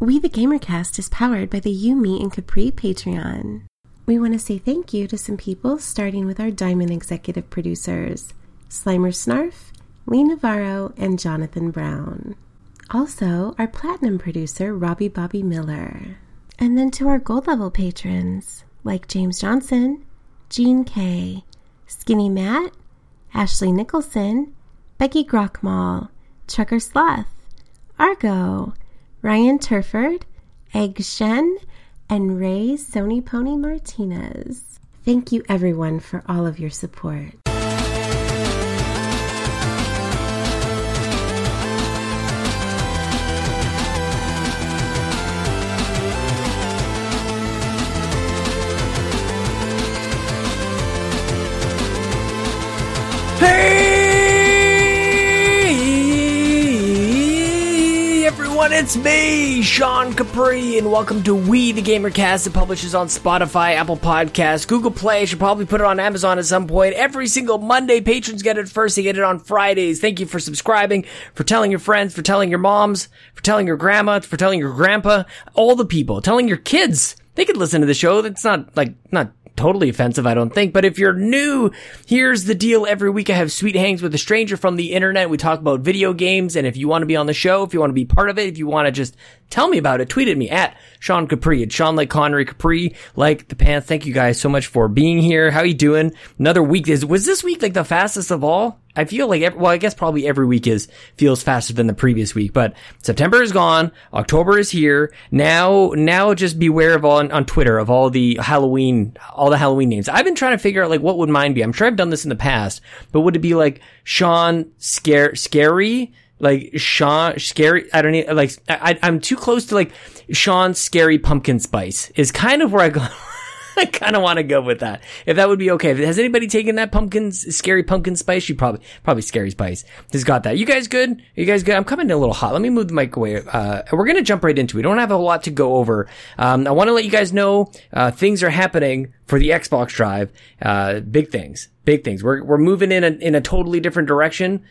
We the Gamercast is powered by the You, Me, and Capri Patreon. We want to say thank you to some people, starting with our Diamond executive producers Slimer Snarf, Lee Navarro, and Jonathan Brown. Also, our Platinum producer, Robbie Bobby Miller. And then to our Gold level patrons, like James Johnson, Gene K, Skinny Matt, Ashley Nicholson, Becky Grockmall, Trucker Sloth, Argo, Ryan Turford, Egg Shen, and Ray Sony Pony Martinez. Thank you everyone for all of your support. It's me, Sean Capri, and welcome to We the Gamercast. It publishes on Spotify, Apple Podcasts, Google Play. I should probably put it on Amazon at some point. Every single Monday, patrons get it first. They get it on Fridays. Thank you for subscribing, for telling your friends, for telling your moms, for telling your grandma, for telling your grandpa, all the people, telling your kids. They could listen to the show. That's not like not totally offensive, I don't think. But if you're new, here's the deal. Every week I have sweet hangs with a stranger from the internet. We talk about video games. And if you want to be on the show, if you want to be part of it, if you want to just tell me about it, tweet at me at Sean Capri. It's Sean like Connery Capri, like the pants. Thank you guys so much for being here. How you doing? Another week is, was this week like the fastest of all? I feel like, every, well, I guess probably every week is, feels faster than the previous week, but September is gone. October is here. Now, now just beware of on, on Twitter of all the Halloween, all the Halloween names. I've been trying to figure out like what would mine be. I'm sure I've done this in the past, but would it be like Sean Scare, Scary? Like Sean Scary, I don't need, like, I, I'm too close to like Sean Scary Pumpkin Spice is kind of where I go. I kind of want to go with that. If that would be okay. Has anybody taken that pumpkin, scary pumpkin spice? You probably, probably scary spice has got that. You guys good? You guys good? I'm coming in a little hot. Let me move the mic away. Uh, we're to jump right into it. We don't have a lot to go over. Um, I want to let you guys know, uh, things are happening for the Xbox Drive. Uh, big things, big things. We're, we're moving in a, in a totally different direction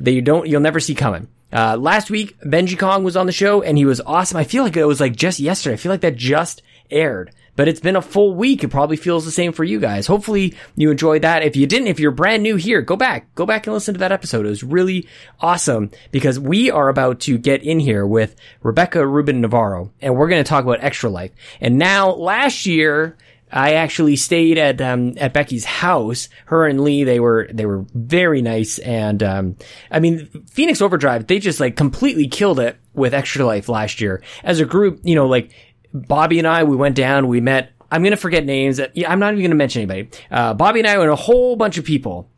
that you don't, you'll never see coming. Uh, last week, Benji Kong was on the show and he was awesome. I feel like it was like just yesterday. I feel like that just aired but it's been a full week. It probably feels the same for you guys. Hopefully you enjoyed that. If you didn't, if you're brand new here, go back, go back and listen to that episode. It was really awesome because we are about to get in here with Rebecca Rubin Navarro and we're going to talk about extra life. And now last year, I actually stayed at um, at Becky's house. Her and Lee, they were they were very nice, and um, I mean, Phoenix Overdrive, they just like completely killed it with Extra Life last year as a group. You know, like Bobby and I, we went down, we met, I'm to forget names. I'm not even to mention anybody. Uh, Bobby and I and a whole bunch of people.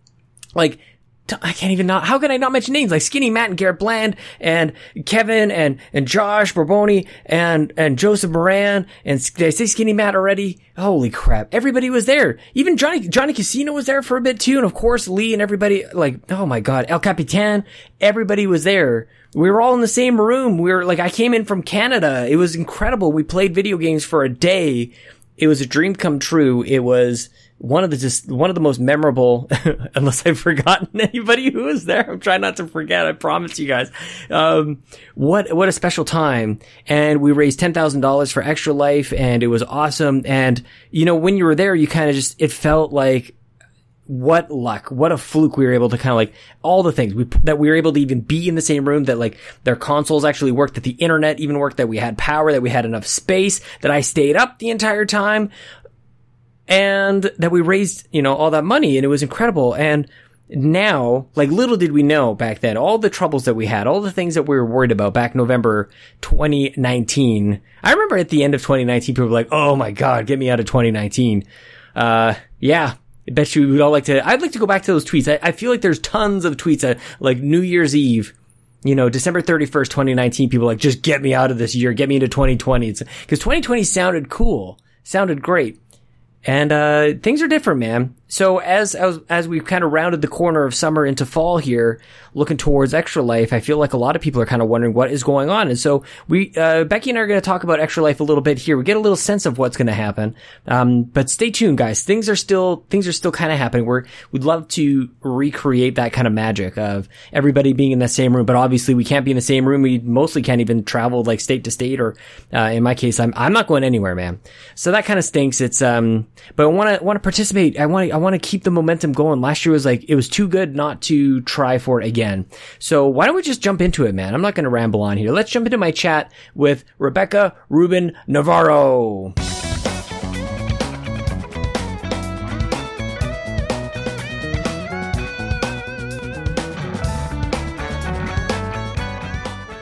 Like, I can't even not, how can I not mention names? Like Skinny Matt and Garrett Bland and Kevin and, and Josh Borboni and, and Joseph Moran and did I say Skinny Matt already? Holy crap. Everybody was there. Even Johnny, Johnny Casino was there for a bit too. And of course, Lee and everybody, like, oh my God, El Capitan, everybody was there. We were all in the same room. We were like, I came in from Canada. It was incredible. We played video games for a day. It was a dream come true. It was, one of the just one of the most memorable unless i've forgotten anybody who was there. I'm trying not to forget i promise you guys. Um, what what a special time. And we raised $10000 for extra life and it was awesome. And you know when you were there you kind of just it felt like what luck, what a fluke we were able to kind of like all the things. We, that we were able to even be in the same room, that like their consoles actually worked, that the internet even worked, that we had power, that we had enough space, that I stayed up the entire time and that we raised, you know, all that money and it was incredible. And now, like little did we know back then, all the troubles that we had, all the things that we were worried about back November 2019. I remember at the end of 2019, people were like, Oh my God, get me out of 2019. Uh, yeah. I bet you we'd all like to, I'd like to go back to those tweets. I, I feel like there's tons of tweets at like New Year's Eve you know, December 31st, 2019, people like, just get me out of this year, get me into 2020. Because 2020 sounded cool, sounded great. And, uh, things are different, man. So as, as as we've kind of rounded the corner of summer into fall here, looking towards Extra Life, I feel like a lot of people are kind of wondering what is going on. And so we, uh, Becky and I are going to talk about Extra Life a little bit here. We get a little sense of what's going to happen. Um, but stay tuned, guys. Things are still things are still kind of happening. We're we'd love to recreate that kind of magic of everybody being in the same room, but obviously we can't be in the same room. We mostly can't even travel like state to state, or uh, in my case, I'm I'm not going anywhere, man. So that kind of stinks. It's um, but I want to want to participate. I want I want to keep the momentum going. Last year was like, it was too good not to try for it again. So why don't we just jump into it, man? I'm not going to ramble on here. Let's jump into my chat with Rebecca Ruben Navarro.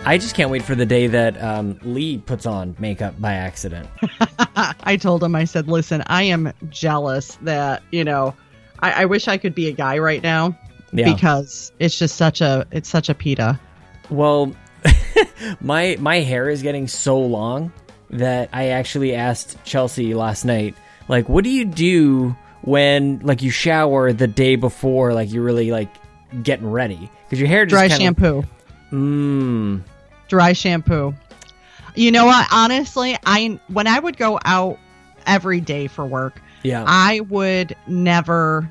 I just can't wait for the day that um, Lee puts on makeup by accident. I told him, I said, listen, I am jealous that, you know, I, I wish I could be a guy right now Yeah. because it's just such a, it's such a pita. Well, my my hair is getting so long that I actually asked Chelsea last night, like, what do you do when like you shower the day before, like you're really like getting ready because your hair just Dry kinda, shampoo. Mmm. Dry shampoo. You know what? Honestly, I, when I would go out every day for work, Yeah. I would never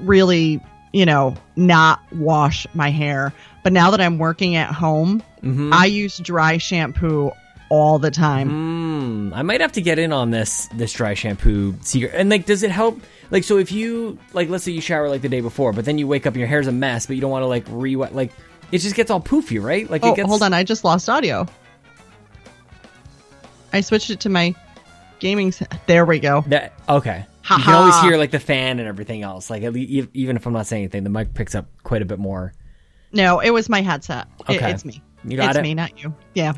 really, you know, not wash my hair. But now that I'm working at home, mm-hmm. I use dry shampoo all the time. Mm, I might have to get in on this this dry shampoo secret. And like, does it help? Like, so if you like, let's say you shower like the day before, but then you wake up and your hair's a mess, but you don't want to like re like it just gets all poofy, right? Like, Oh, it gets hold on. I just lost audio. I switched it to my gaming. There we go. That okay. Ha you can always hear like the fan and everything else. Like at least, even if I'm not saying anything, the mic picks up quite a bit more. No, it was my headset. It- Okay. it's me. You got it's it. me, not you. Yeah.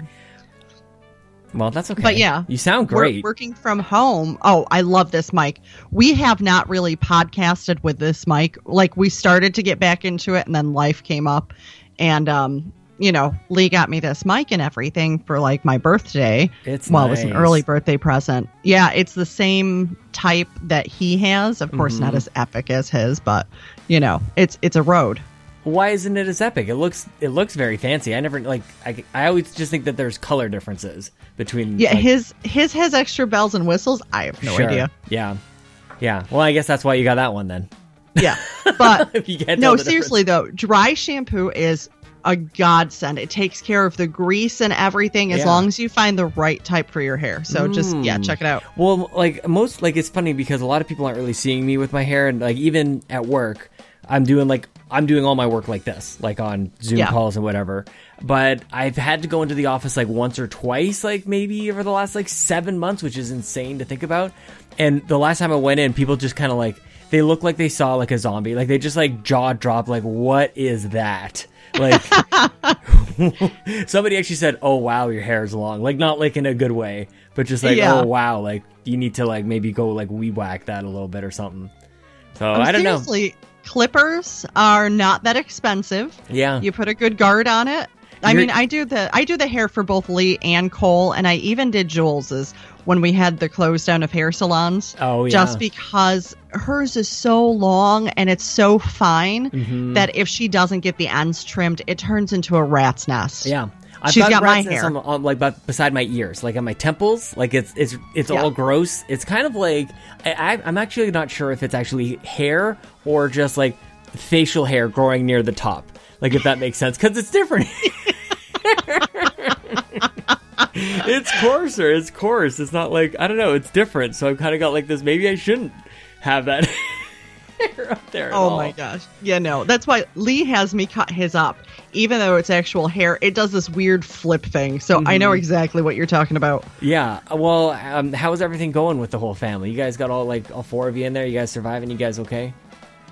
Well, that's okay. But yeah, you sound We're great. working from home. Oh, I love this mic. We have not really podcasted with this mic. Like we started to get back into it and then life came up and um you know, Lee got me this mic and everything for like my birthday. It's well, it was an early birthday present. Yeah, it's the same type that he has. Of course, Mm-hmm. not as epic as his, but you know, it's it's a Rode. Why isn't it as epic? It looks it looks very fancy. I never like I, I always just think that there's color differences between Yeah, like, his his has extra bells and whistles. I have no Sure. idea. Yeah, yeah. Well, I guess that's why you got that one then. Yeah, but no, seriously though, dry shampoo is a godsend. It takes care of the grease and everything as Yeah. long as you find the right type for your hair. So just yeah, Mm. check it out. Well, like most, like it's funny because a lot of people aren't really seeing me with my hair, and like even at work, I'm doing like I'm doing all my work like this, like on Zoom Yeah. calls and whatever. But I've had to go into the office like once or twice, like maybe over the last like seven months, which is insane to think about. And the last time I went in, people just kind of like they look like they saw like a zombie, like they just like jaw drop, like what is that? Like somebody actually said, "Oh wow, your hair is long," like not like in a good way, but just like, Yeah. "Oh wow, like you need to like maybe go like weed whack that a little bit or something." So Oh, I don't know. seriously, clippers are not that expensive. Yeah, You put a good guard on it. I You're- mean, I do the I do the hair for both Lee and Cole, and I even did Jules's when we had the close down of hair salons. Oh, yeah. Just because hers is so long and it's so fine Mhm. that if she doesn't get the ends trimmed, it turns into a rat's nest. yeah. I've She's got my rat's nests hair. on, on, like but beside my ears, like on my temples. Like it's it's it's Yeah. all gross. It's kind of like I, I'm actually not sure if it's actually hair or just like facial hair growing near the top. Like if that makes sense, because it's different. it's coarser. It's coarse. It's not like I don't know. It's different. So I've kind of got like this. Maybe I shouldn't have that hair up there. Oh all. my gosh. Yeah, no. That's why Lee has me cut his up. Even though it's actual hair, it does this weird flip thing. So I Mm-hmm. know exactly what you're talking about. Yeah. Well, um, how's everything going with the whole family? You guys got all like all four of you in there. You guys surviving? You guys okay?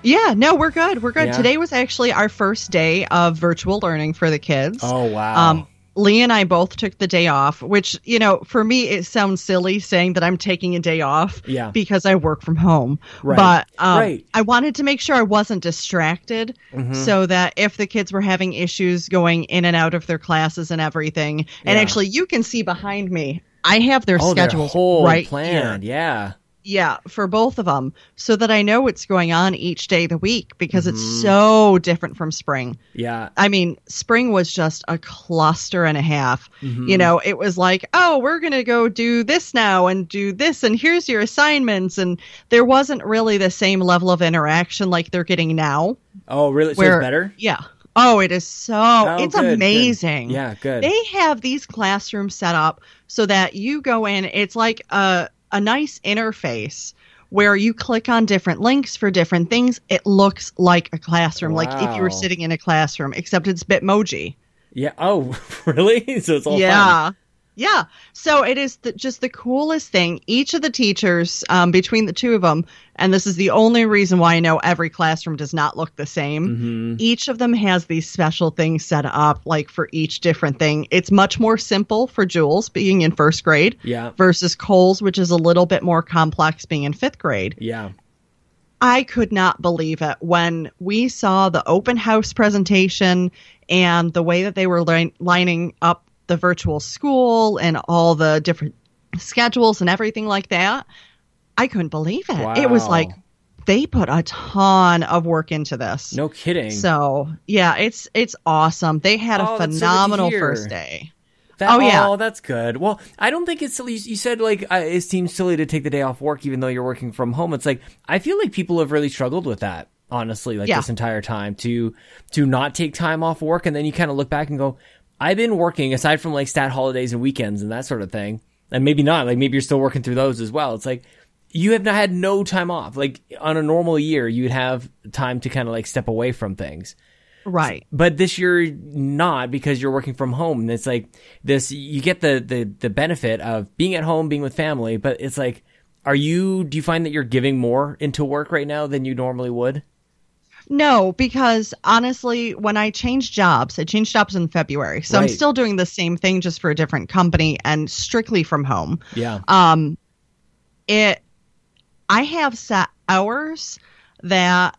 Yeah, no, we're good. We're good. Yeah. Today was actually our first day of virtual learning for the kids. Oh wow. Um, Lee and I both took the day off, which, you know, for me, it sounds silly saying that I'm taking a day off Yeah. because I work from home. Right. But um, Right. I wanted to make sure I wasn't distracted Mm-hmm. so that if the kids were having issues going in and out of their classes and everything, and actually, you can see behind me, I have their oh, their schedules whole right planned. here. Yeah. Yeah, for both of them, so that I know what's going on each day of the week because Mm-hmm. it's so different from spring. Yeah. I mean, spring was just a cluster and a half. Mm-hmm. You know, it was like, oh, we're going to go do this now and do this, and here's your assignments. And there wasn't really the same level of interaction like they're getting now. Oh, really? So Where, it's better? Yeah. Oh, it is so, Oh, it's good, good. amazing. Yeah, good. They have these classrooms set up so that you go in, it's like a, a nice interface where you click on different links for different things. It looks like a classroom, like if you were sitting in a classroom, except it's Bitmoji. yeah. Oh, really? So it's all fun. Yeah. So it is the, just the coolest thing. Each of the teachers, um, between the two of them, and this is the only reason why I know every classroom does not look the same. Mm-hmm. Each of them has these special things set up, like for each different thing. It's much more simple for Jules being in first grade Yeah. versus Cole's, which is a little bit more complex being in fifth grade. Yeah. I could not believe it when we saw the open house presentation and the way that they were lin- lining up the virtual school and all the different schedules and everything like that. I couldn't believe it. It was like they put a ton of work into this. No kidding. So yeah, it's it's awesome. They had Oh, a phenomenal first day. That, Oh, yeah. that's good. Well, I don't think it's silly. You said like uh, it seems silly to take the day off work even though you're working from home. It's like I feel like people have really struggled with that. Honestly, like Yeah. this entire time to to not take time off work, and then you kind of look back and go, I've been working aside from like stat holidays and weekends and that sort of thing, and maybe not. Like maybe you're still working through those as well. It's like you have not had no time off. Like on a normal year, you'd have time to kind of like step away from things Right. but this year not because you're working from home and it's like this you get the the the benefit of being at home being with family but it's like are you do you find that you're giving more into work right now than you normally would No, because honestly, when I changed jobs, I changed jobs in February. So I'm still doing the same thing just for a different company and strictly from home. yeah Um it I have set hours that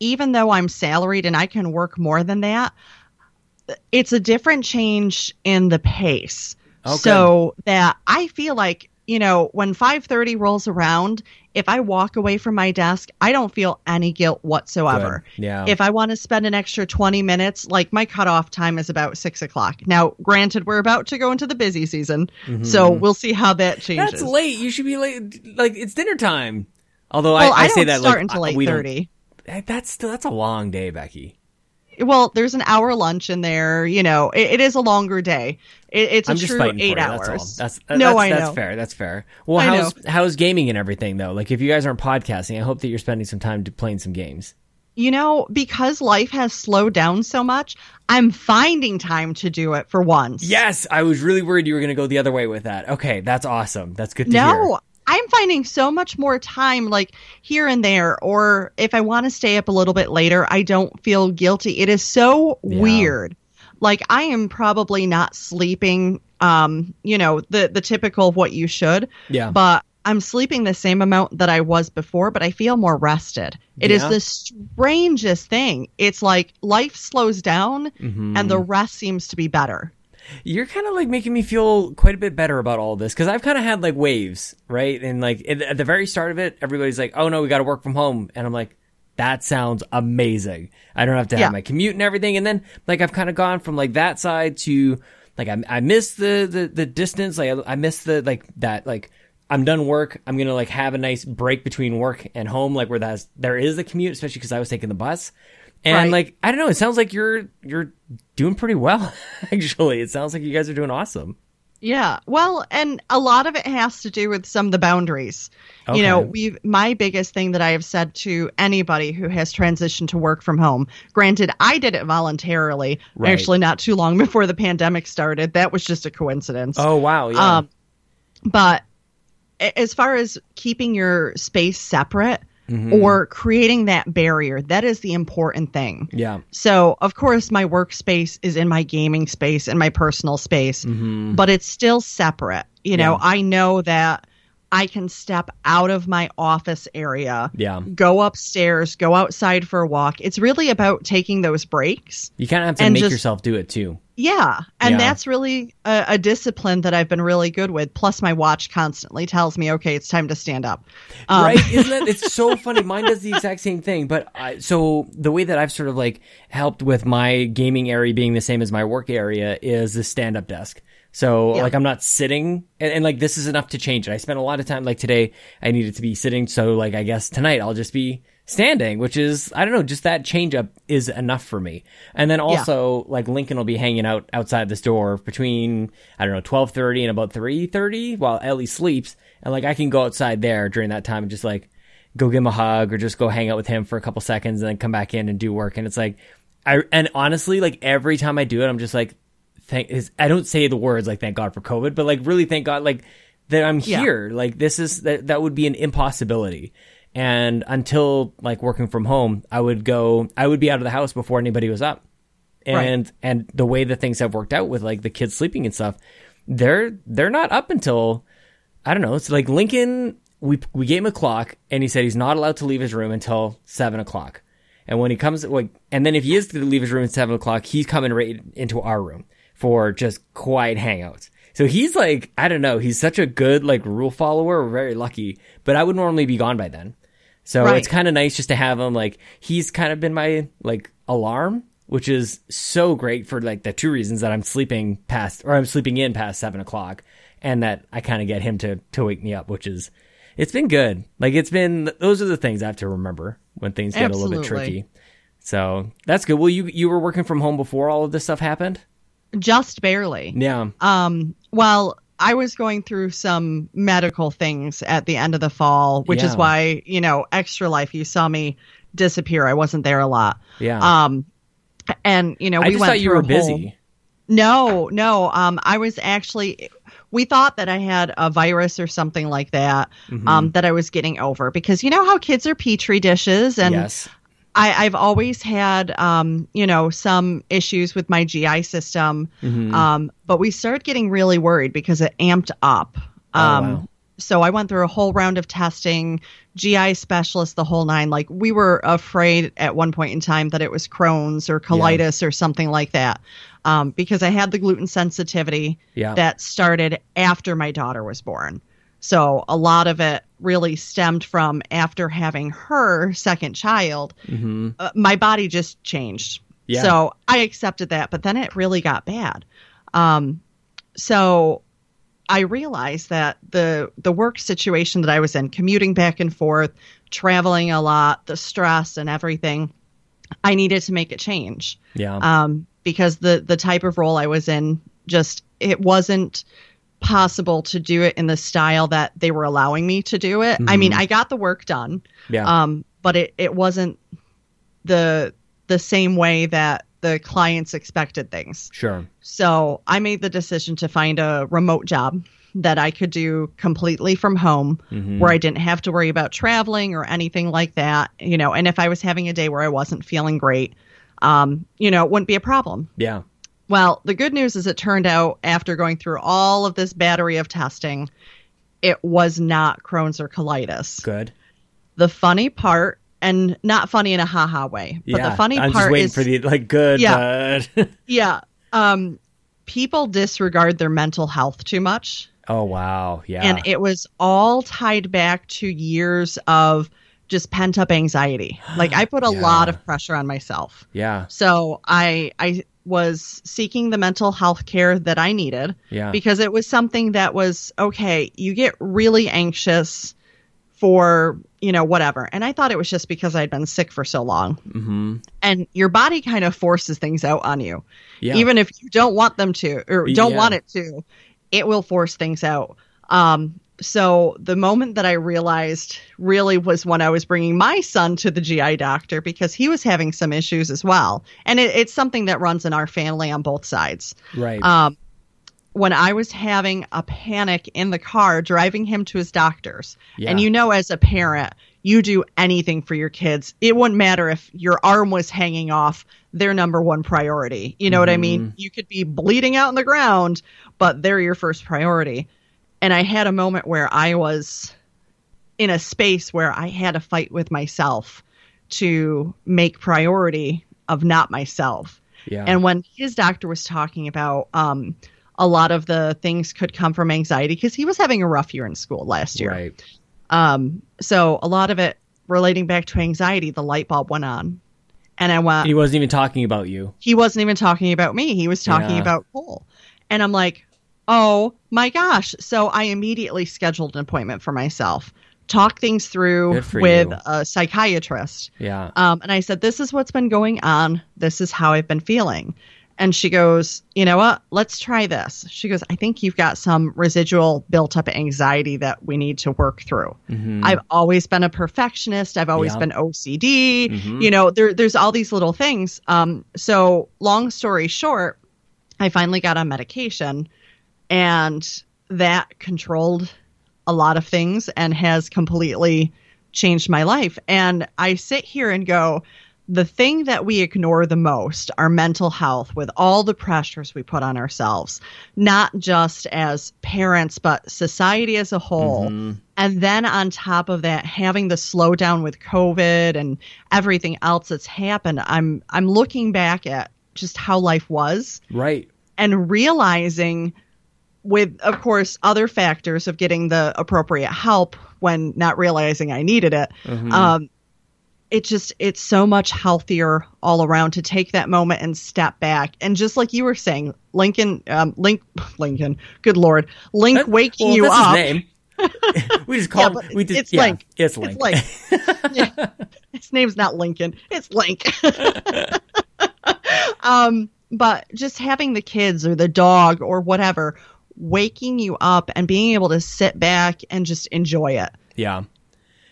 even though I'm salaried and I can work more than that, it's a different change in the pace. Okay. So that I feel like, you know, when 5:30 rolls around, if I walk away from my desk, I don't feel any guilt whatsoever. Good. Yeah. If I want to spend an extra 20 minutes, like my cutoff time is about six o'clock. Now, granted, we're about to go into the busy season, so we'll see how that changes. Mm-hmm. that's late you should be late like it's dinner time although Well, I, I, I, say that start like until eight thirty. That's still that's a long day becky Well, there's an hour lunch in there. You know, it, it is a longer day. It, it's a I'm just true eight you. hours. That's. That's no, that's, I that's fair. That's fair. Well, I how's how's gaming and everything though? Like, if you guys aren't podcasting, I hope that you're spending some time to playing some games. You know, because life has slowed down so much, I'm finding time to do it for once. Yes, I was really worried you were going to go the other way with that. Okay, that's awesome. That's good to hear. No, I'm finding so much more time, like here and there, or if I want to stay up a little bit later, I don't feel guilty. It is so Yeah. weird. Like I am probably not sleeping, um, you know, the the typical of what you should. Yeah. But I'm sleeping the same amount that I was before, but I feel more rested. It is Yeah. the strangest thing. It's like life slows down Mm-hmm. and the rest seems to be better. You're kind of like making me feel quite a bit better about all this because I've kind of had like waves, right? And like at the very start of it, everybody's like, "Oh no, we got to work from home," and I'm like, "That sounds amazing. I don't have to have my commute and everything." And then like I've kind of gone from like that side to like I I miss the the the distance, like I, I miss the like that like. I'm done work. I'm gonna like have a nice break between work and home, like where that's there is a commute, especially because I was taking the bus. And Right. like I don't know, it sounds like you're you're doing pretty well. Actually, it sounds like you guys are doing awesome. Yeah. Well, and a lot of it has to do with some of the boundaries. Okay. You know, we've my biggest thing that I have said to anybody who has transitioned to work from home. Granted, I did it voluntarily. Right. Actually, not too long before the pandemic started. That was just a coincidence. Oh wow, yeah. Um, but as far as keeping your space separate Mm-hmm. or creating that barrier, that is the important thing. yeah. So, of course, my workspace is in my gaming space and my personal space, but it's still separate. You know, Mm-hmm. Yeah. I know that I can step out of my office area, Yeah. go upstairs, go outside for a walk. It's really about taking those breaks. You kind of have to make just- yourself do it too. Yeah. And Yeah. that's really a, a discipline that I've been really good with. Plus, my watch constantly tells me, okay, it's time to stand up. Um, right? Isn't it? It's so funny. Mine does the exact same thing. But I, so the way that I've sort of like helped with my gaming area being the same as my work area is the stand up desk. So Yeah. like I'm not sitting and, and like this is enough to change it. I spent a lot of time like today I needed to be sitting. So like I guess tonight I'll just be standing, which is I don't know, just that change up is enough for me. And then also like Lincoln will be hanging out outside this door between I don't know twelve thirty and about three thirty while Ellie sleeps, and like I can go outside there during that time and just like go give him a hug or just go hang out with him for a couple seconds and then come back in and do work. And it's like I and honestly like every time I do it, I'm just like thank is I don't say the words like thank God for COVID, but like really thank God like that I'm Yeah. here. Like this is that that would be an impossibility. And until like working from home, I would go I would be out of the house before anybody was up. And and the way that things have worked out with like the kids sleeping and stuff, they're they're not up until I don't know. It's like Lincoln. We we gave him a clock, and he said he's not allowed to leave his room until seven o'clock. And when he comes, like, and then if he is to leave his room at seven o'clock, he's coming right into our room for just quiet hangouts. So he's like, I don't know, he's such a good like rule follower. We're very lucky, but I would normally be gone by then. So Right. it's kind of nice just to have him. Like he's kind of been my like alarm, which is so great for like the two reasons that I'm sleeping past or I'm sleeping in past seven o'clock, and that I kind of get him to to wake me up, which is it's been good. Like it's been those are the things I have to remember when things get a little bit tricky. So that's good. Well, you you were working from home before all of this stuff happened. Just barely. Yeah. Um, well, I was going through some medical things at the end of the fall, which Yeah. is why, you know, extra life, you saw me disappear. I wasn't there a lot. Yeah. Um, and you know, I we just went thought you were a whole- busy. No, no. Um, I was actually. We thought that I had a virus or something like that. Mm-hmm. Um, that I was getting over because you know how kids are petri dishes, and yes. I, I've always had, um, you know, some issues with my GI system. Mm-hmm. Um, but we started getting really worried because it amped up. Oh, Um, wow. So I went through a whole round of testing, GI specialist, the whole nine. Like we were afraid at one point in time that it was Crohn's or colitis or something like that, um, because I had the gluten sensitivity Yeah. that started after my daughter was born. So a lot of it really stemmed from after having her second child, Mm-hmm. uh, my body just changed. Yeah. So I accepted that, but then it really got bad. Um, so I realized that the the work situation that I was in, commuting back and forth, traveling a lot, the stress and everything, I needed to make a change Yeah. um, because the the type of role I was in just it wasn't possible to do it in the style that they were allowing me to do it. I mean, I got the work done, yeah. um, but it, it wasn't the the same way that the clients expected things. sure. So I made the decision to find a remote job that I could do completely from home Mm-hmm. where I didn't have to worry about traveling or anything like that. You know, and if I was having a day where I wasn't feeling great, um, you know, it wouldn't be a problem. Yeah. Well, the good news is it turned out after going through all of this battery of testing, it was not Crohn's or colitis. Good. The funny part, and not funny in a haha way, but yeah. the funny I'm part just waiting is for the like good. Yeah. yeah, um, people disregard their mental health too much, oh wow. Yeah. and it was all tied back to years of just pent up anxiety. Like I put a Yeah. lot of pressure on myself. yeah. So I I was seeking the mental health care that I needed Yeah. because it was something that was okay, you get really anxious for, you know, whatever. And I thought it was just because I'd been sick for so long. mm-hmm. And your body kind of forces things out on you. Yeah. Even if you don't want them to or don't Yeah. want it to, it will force things out. Um so the moment that I realized really was when I was bringing my son to the GI doctor because he was having some issues as well, and it, it's something that runs in our family on both sides. right. Um, when I was having a panic in the car driving him to his doctor's, Yeah. and you know, as a parent, you do anything for your kids. It wouldn't matter if your arm was hanging off, their number one priority. You know what I mean? You could be bleeding out on the ground, but they're your first priority. And I had a moment where I was in a space where I had to fight with myself to make priority of not myself. Yeah. And when his doctor was talking about um, a lot of the things could come from anxiety because he was having a rough year in school last year. Right. Um, so a lot of it relating back to anxiety, the light bulb went on. And I went, He wasn't even talking about you. he wasn't even talking about me. He was talking Yeah. about Cole. And I'm like, oh my gosh. So I immediately scheduled an appointment for myself, talk things through with you. a psychiatrist. Yeah. Um, and I said, This is what's been going on. This is how I've been feeling. And she goes, You know what? Let's try this. She goes, I think you've got some residual built up anxiety that we need to work through. I've always been a perfectionist. I've always Mm-hmm. Yeah. been OCD. Mhm. You know, there, there's all these little things. Um, so, long story short, I finally got on medication and that controlled a lot of things and has completely changed my life. And I sit here and go, the thing that we ignore the most, our mental health, with all the pressures we put on ourselves, not just as parents, but society as a whole. Mhm. And then on top of that, having the slowdown with COVID and everything else that's happened, I'm I'm looking back at just how life was Right. and realizing with of course other factors of getting the appropriate help when not realizing I needed it. Mhm. Um it just it's so much healthier all around to take that moment and step back and just like you were saying lincoln um link lincoln good lord link waking well, you up His name. we just call Yeah, him. We just, it's yeah, Link. It's It's Link. Link. Yeah. His name's not Lincoln. It's Link. um, but just having the kids or the dog or whatever waking you up and being able to sit back and just enjoy it yeah.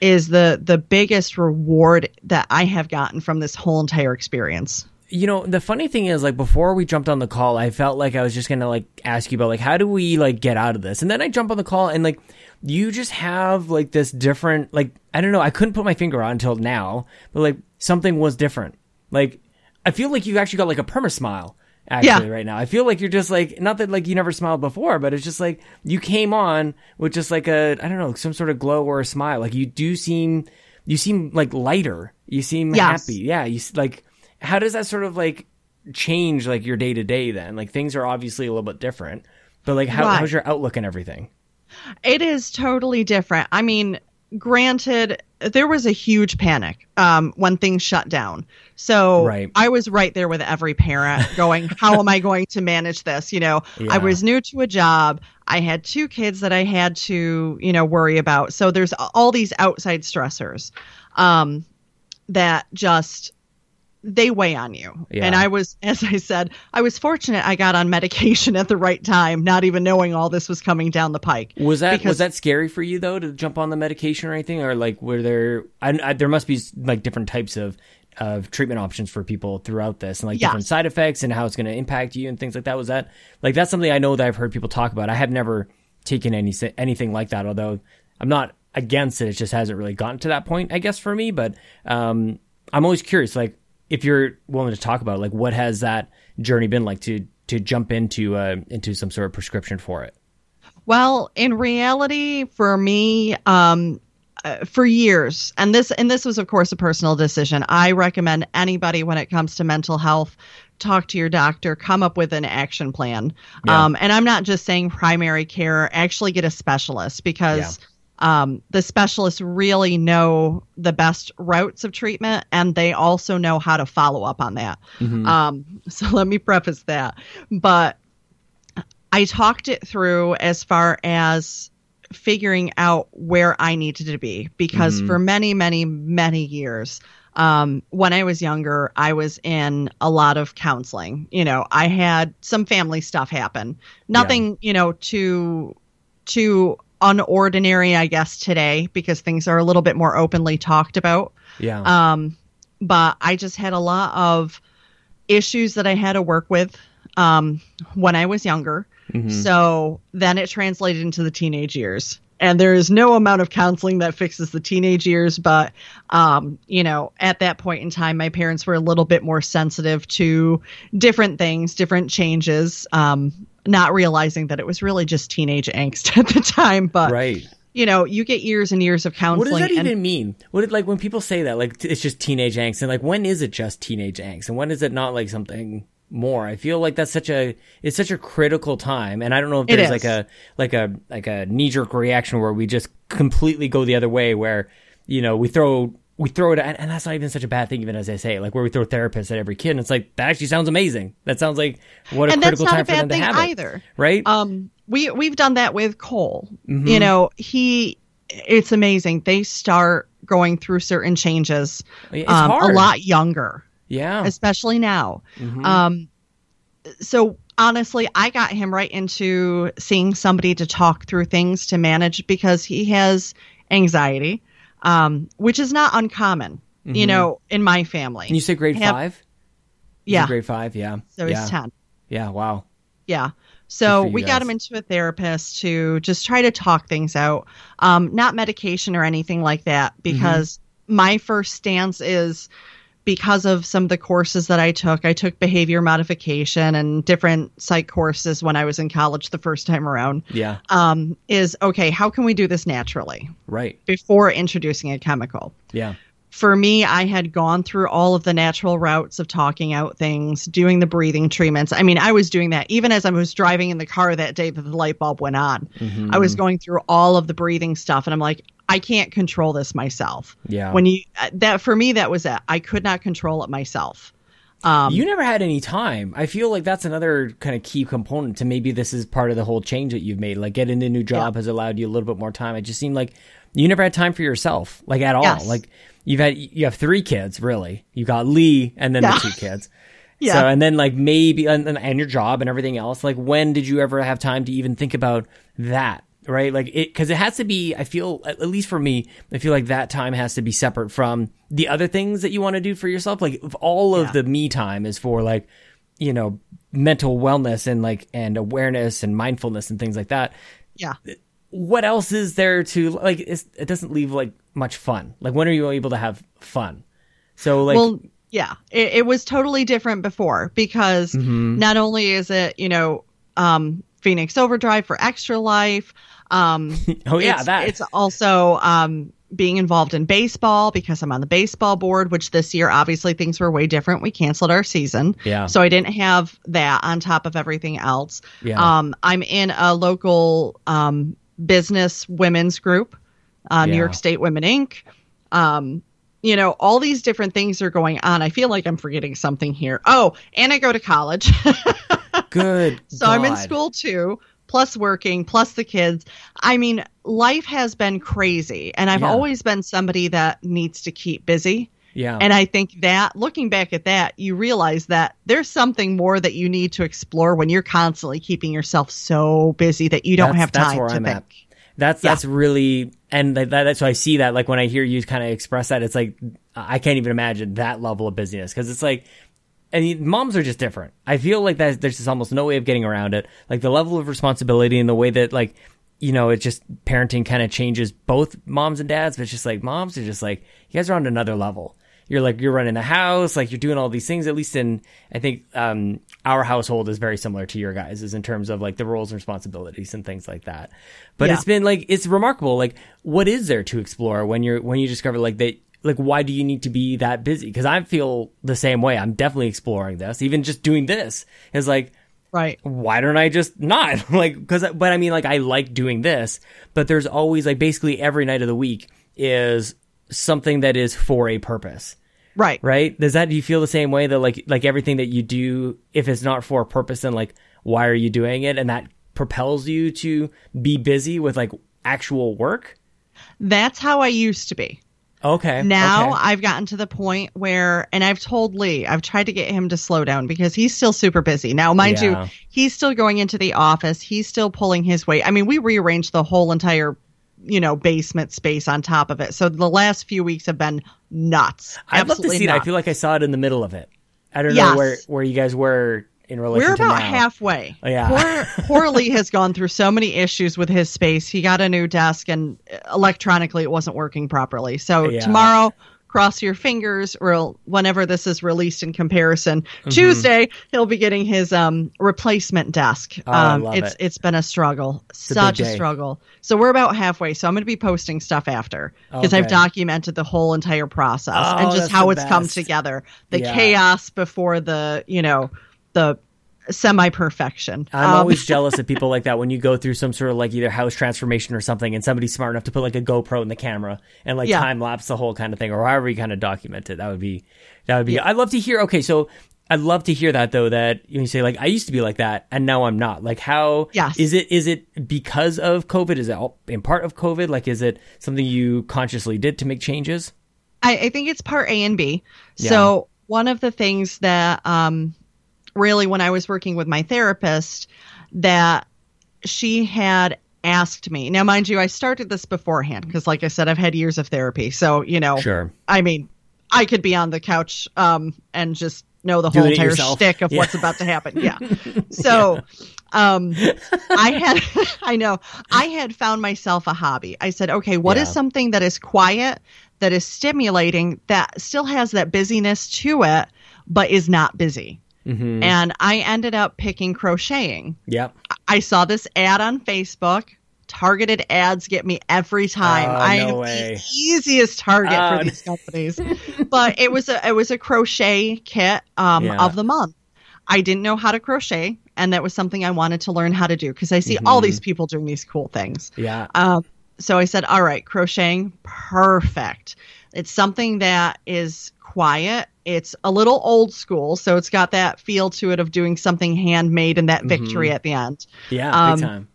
is the the biggest reward that I have gotten from this whole entire experience. You know, the funny thing is, like, before we jumped on the call, I felt like I was just gonna like ask you about like how do we like get out of this, and then I jump on the call and like you just have like this different like I don't know, I couldn't put my finger on until now, but like something was different. Like I feel like you actually got like a perma smile actually Yeah. right now. I feel like you're just like not that like you never smiled before, but it's just like you came on with just like a I don't know some sort of glow or a smile. Like you do seem you seem like lighter. You seem Yes. happy. Yeah, you like how does that sort of like change like your day to day then? Like things are obviously a little bit different, but like how, Right. how's your outlook and everything? It is totally different. I mean, granted, there was a huge panic um, when things shut down. So Right. I was right there with every parent going, How am I going to manage this? You know, Yeah. I was new to a job. I had two kids that I had to, you know, worry about. So there's all these outside stressors um, that just they weigh on you. Yeah. And I was, as I said, I was fortunate I got on medication at the right time, not even knowing all this was coming down the pike. Was that was that scary for you though to jump on the medication or anything, or like were there? I, I, there must be like different types of of treatment options for people throughout this, and like Yes. different side effects and how it's going to impact you and things like that. Was that like that's something I know that I've heard people talk about. I have never taken any anything like that, although I'm not against it. It just hasn't really gotten to that point, I guess, for me. But um, I'm always curious, like if you're willing to talk about, it, like what has that journey been like to to jump into uh, into some sort of prescription for it. Well, in reality, for me, um, uh, for years, and this and this was, of course, a personal decision. I recommend anybody when it comes to mental health, talk to your doctor, come up with an action plan. Yeah. Um, and I'm not just saying primary care; actually get a specialist because. Um, the specialists really know the best routes of treatment and they also know how to follow up on that. Um, so let me preface that. But I talked it through as far as figuring out where I needed to be because for many, many, many years, um, when I was younger, I was in a lot of counseling. You know, I had some family stuff happen. Nothing, you know, too too unordinary, I guess, today because things are a little bit more openly talked about. Yeah. Um, but I just had a lot of issues that I had to work with um, when I was younger. So then it translated into the teenage years. And there is no amount of counseling that fixes the teenage years. But, um, you know, at that point in time, my parents were a little bit more sensitive to different things, different changes. Um, not realizing that it was really just teenage angst at the time. But right. you know, you get years and years of counseling. What does that and- even mean? What it, like when people say that, like it's just teenage angst, and like when is it just teenage angst, and when is it not like something more? I feel like that's such a it's such a critical time, and I don't know if there's like a like a like a knee jerk reaction where we just completely go the other way, where you know we throw we throw it, and, and that's not even such a bad thing, even as I say, like where we throw therapists at every kid, and it's like that actually sounds amazing. That sounds like what a and critical time a for them to have it, either. right? Um, we we've done that with Cole. Mm-hmm. You know, he it's amazing. They start going through certain changes um, a lot younger, yeah, especially now. Mhm. Um, so honestly, I got him right into seeing somebody to talk through things to manage because he has anxiety, um, which is not uncommon. You Mhm. know, in my family. And you say grade have- five? Yeah. grade five. Yeah, So yeah, he's ten. yeah. Wow. Yeah. So you we got him into a therapist to just try to talk things out. Um, not medication or anything like that, Mm-hmm. because my first stance is because of some of the courses that I took. I took behavior modification and different psych courses when I was in college the first time around. Yeah, Um, is okay, how can we do this naturally right. before introducing a chemical? Yeah, for me, I had gone through all of the natural routes of talking out things, doing the breathing treatments. I mean, I was doing that even as I was driving in the car that day that the light bulb went on. Mm-hmm. I was going through all of the breathing stuff, and I'm like, I can't control this myself. yeah. When you that for me, that was it. I could not control it myself. Um, you never had any time. I feel like that's another kind of key component to maybe this is part of the whole change that you've made. Like getting a new job has allowed you a little bit more time. It just seemed like you never had time for yourself, like at all. Yes. Like you've had you have three kids, really. You got Lee and then Yeah. the two kids. Yeah. So and then like maybe and, and- and your job and everything else. Like when did you ever have time to even think about that? Right? Like it because it has to be. I feel at least for me, I feel like that time has to be separate from the other things that you want to do for yourself. Like if all of Yeah. the me time is for like you know mental wellness and like and awareness and mindfulness and things like that yeah. What else is there to like it's, it doesn't leave like much fun like when are you able to have fun so like well, yeah, it, it was totally different before because Mm-hmm. not only is it, you know, um, Phoenix Overdrive for Extra Life. Um, oh yeah it's, that it's also um, being involved in baseball because I'm on the baseball board, which this year obviously things were way different. We canceled our season, Yeah. so I didn't have that on top of everything else. Yeah. Um, I'm in a local um, business women's group, uh, New York State Women Inc. Um, you know, all these different things are going on. I feel like I'm forgetting something here. Oh, and I go to college. good So I'm in school too, plus working, plus the kids. I mean, life has been crazy, and I've Yeah. always been somebody that needs to keep busy. Yeah And I think that looking back at that, you realize that there's something more that you need to explore when you're constantly keeping yourself so busy that you don't That's- have that's time where to I'm think. at. That's Yeah. that's really and that, that's why I see that like when I hear you kind of express that it's like I can't even imagine that level of busyness because it's like mean moms are just different. I feel like that there's just almost no way of getting around it. Like the level of responsibility and the way that like you know it just parenting kind of changes both moms and dads. But it's just like moms are just like you guys are on another level. You're like you're running the house, like you're doing all these things. At least in I think um, our household is very similar to your guys' is in terms of like the roles and responsibilities and things like that. But Yeah. it's been like it's remarkable. Like what is there to explore when you're when you discover like that like why do you need to be that busy? Because I feel the same way. I'm definitely exploring this. Even just doing this is like Right. why don't I just not like because but I mean like I like doing this, but there's always like basically every night of the week is something that is for a purpose Right. right does that do you feel the same way that like like everything that you do if it's not for a purpose then like why are you doing it and that propels you to be busy with like actual work That's how I used to be. okay Now okay. I've gotten to the point where, and I've told Lee, I've tried to get him to slow down because he's still super busy. Now, mind Yeah. you, he's still going into the office. He's still pulling his weight. I mean, we rearranged the whole entire, you know, basement space on top of it. So the last few weeks have been nuts. I'd love to Absolutely see it I feel like I saw it in the middle of it I don't Yes. know where where you guys were in relation We're about now. halfway. Oh, yeah. Poor, poor Lee has gone through so many issues with his space. He got a new desk, and electronically it wasn't working properly. So Yeah. tomorrow, cross your fingers or whenever this is released in comparison. Tuesday he'll be getting his um replacement desk. Mm-hmm. Oh, um it's it. it's been a struggle. A such big a struggle. So we're about halfway so i'm going to be posting stuff after because i've documented the whole entire process Oh, and just how it's come together. The Yeah. chaos before the you know the semi perfection I'm always jealous of people like that when you go through some sort of like either house transformation or something and somebody's smart enough to put like a GoPro in the camera and like Yeah. time lapse the whole kind of thing or however you kind of document it. That would be, that would be, I'd love to hear. Okay. So I'd love to hear that though, that you say like, I used to be like that and now I'm not. Like how Yes. is it, is it because of COVID? Is it all in part of COVID? Like, is it something you consciously did to make changes? I, I think it's part A and B. So one of the things that um, really, when I was working with my therapist, that she had asked me. Now, mind you, I started this beforehand because, like I said, I've had years of therapy. So you know, Sure. I mean, I could be on the couch um, and just know the Do whole entire yourself. shtick of Yeah. what's about to happen. Yeah. So um, I had, I know, I had found myself a hobby. I said, okay, what is Yeah. something that is quiet, that is stimulating, that still has that busyness to it, but is not busy? Mm-hmm. And I ended up picking crocheting. Yep. I saw this ad on Facebook. Targeted ads get me every time. Oh, I no am way. the easiest target Oh, for these companies. but it was a it was a crochet kit um, Yeah. of the month. I didn't know how to crochet, and that was something I wanted to learn how to do because I see all Mm-hmm. these people doing these cool things. Yeah. Um, so I said, all right, crocheting, perfect. It's something that is quiet. It's a little old school, so it's got that feel to it of doing something handmade and that victory at the end. Yeah. um, big time.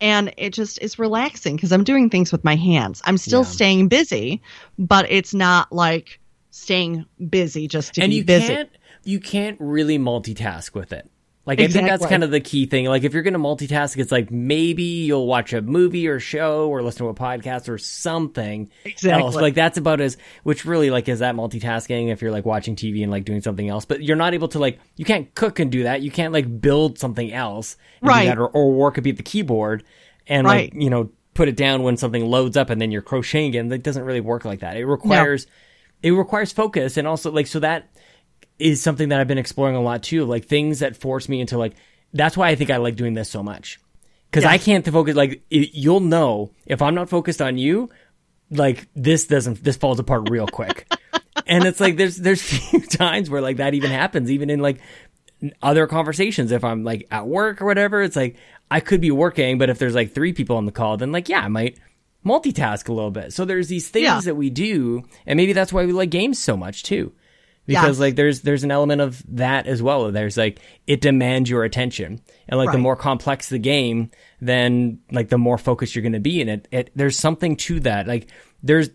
And it just is relaxing because I'm doing things with my hands. I'm still Yeah. staying busy, but it's not like staying busy just to and be you busy. can't you can't really multitask with it like i think that's kind of the key thing. Like if you're going to multitask it's like maybe you'll watch a movie or show or listen to a podcast or something Exactly. else like that's about as which really like is that multitasking if you're like watching tv and like doing something else. But you're not able to like you can't cook and do that. You can't like build something else Right. that, or, or work at the keyboard and Right. like you know put it down when something loads up and then you're crocheting again. That doesn't really work like that. It requires it requires focus and also like so that is something that I've been exploring a lot too like things that force me into like that's why I think I like doing this so much. Because I can't focus like it, you'll know if I'm not focused on you like this doesn't this falls apart real quick. And it's like there's there's few times where like that even happens even in like other conversations. If I'm like at work or whatever it's like I could be working but if there's like three people on the call then like yeah I might multitask a little bit. So there's these things Yeah. that we do and maybe that's why we like games so much too because Yes. like there's there's an element of that as well there's like it demands your attention and like the more complex the game then like the more focused you're going to be in it. it there's something to that like there's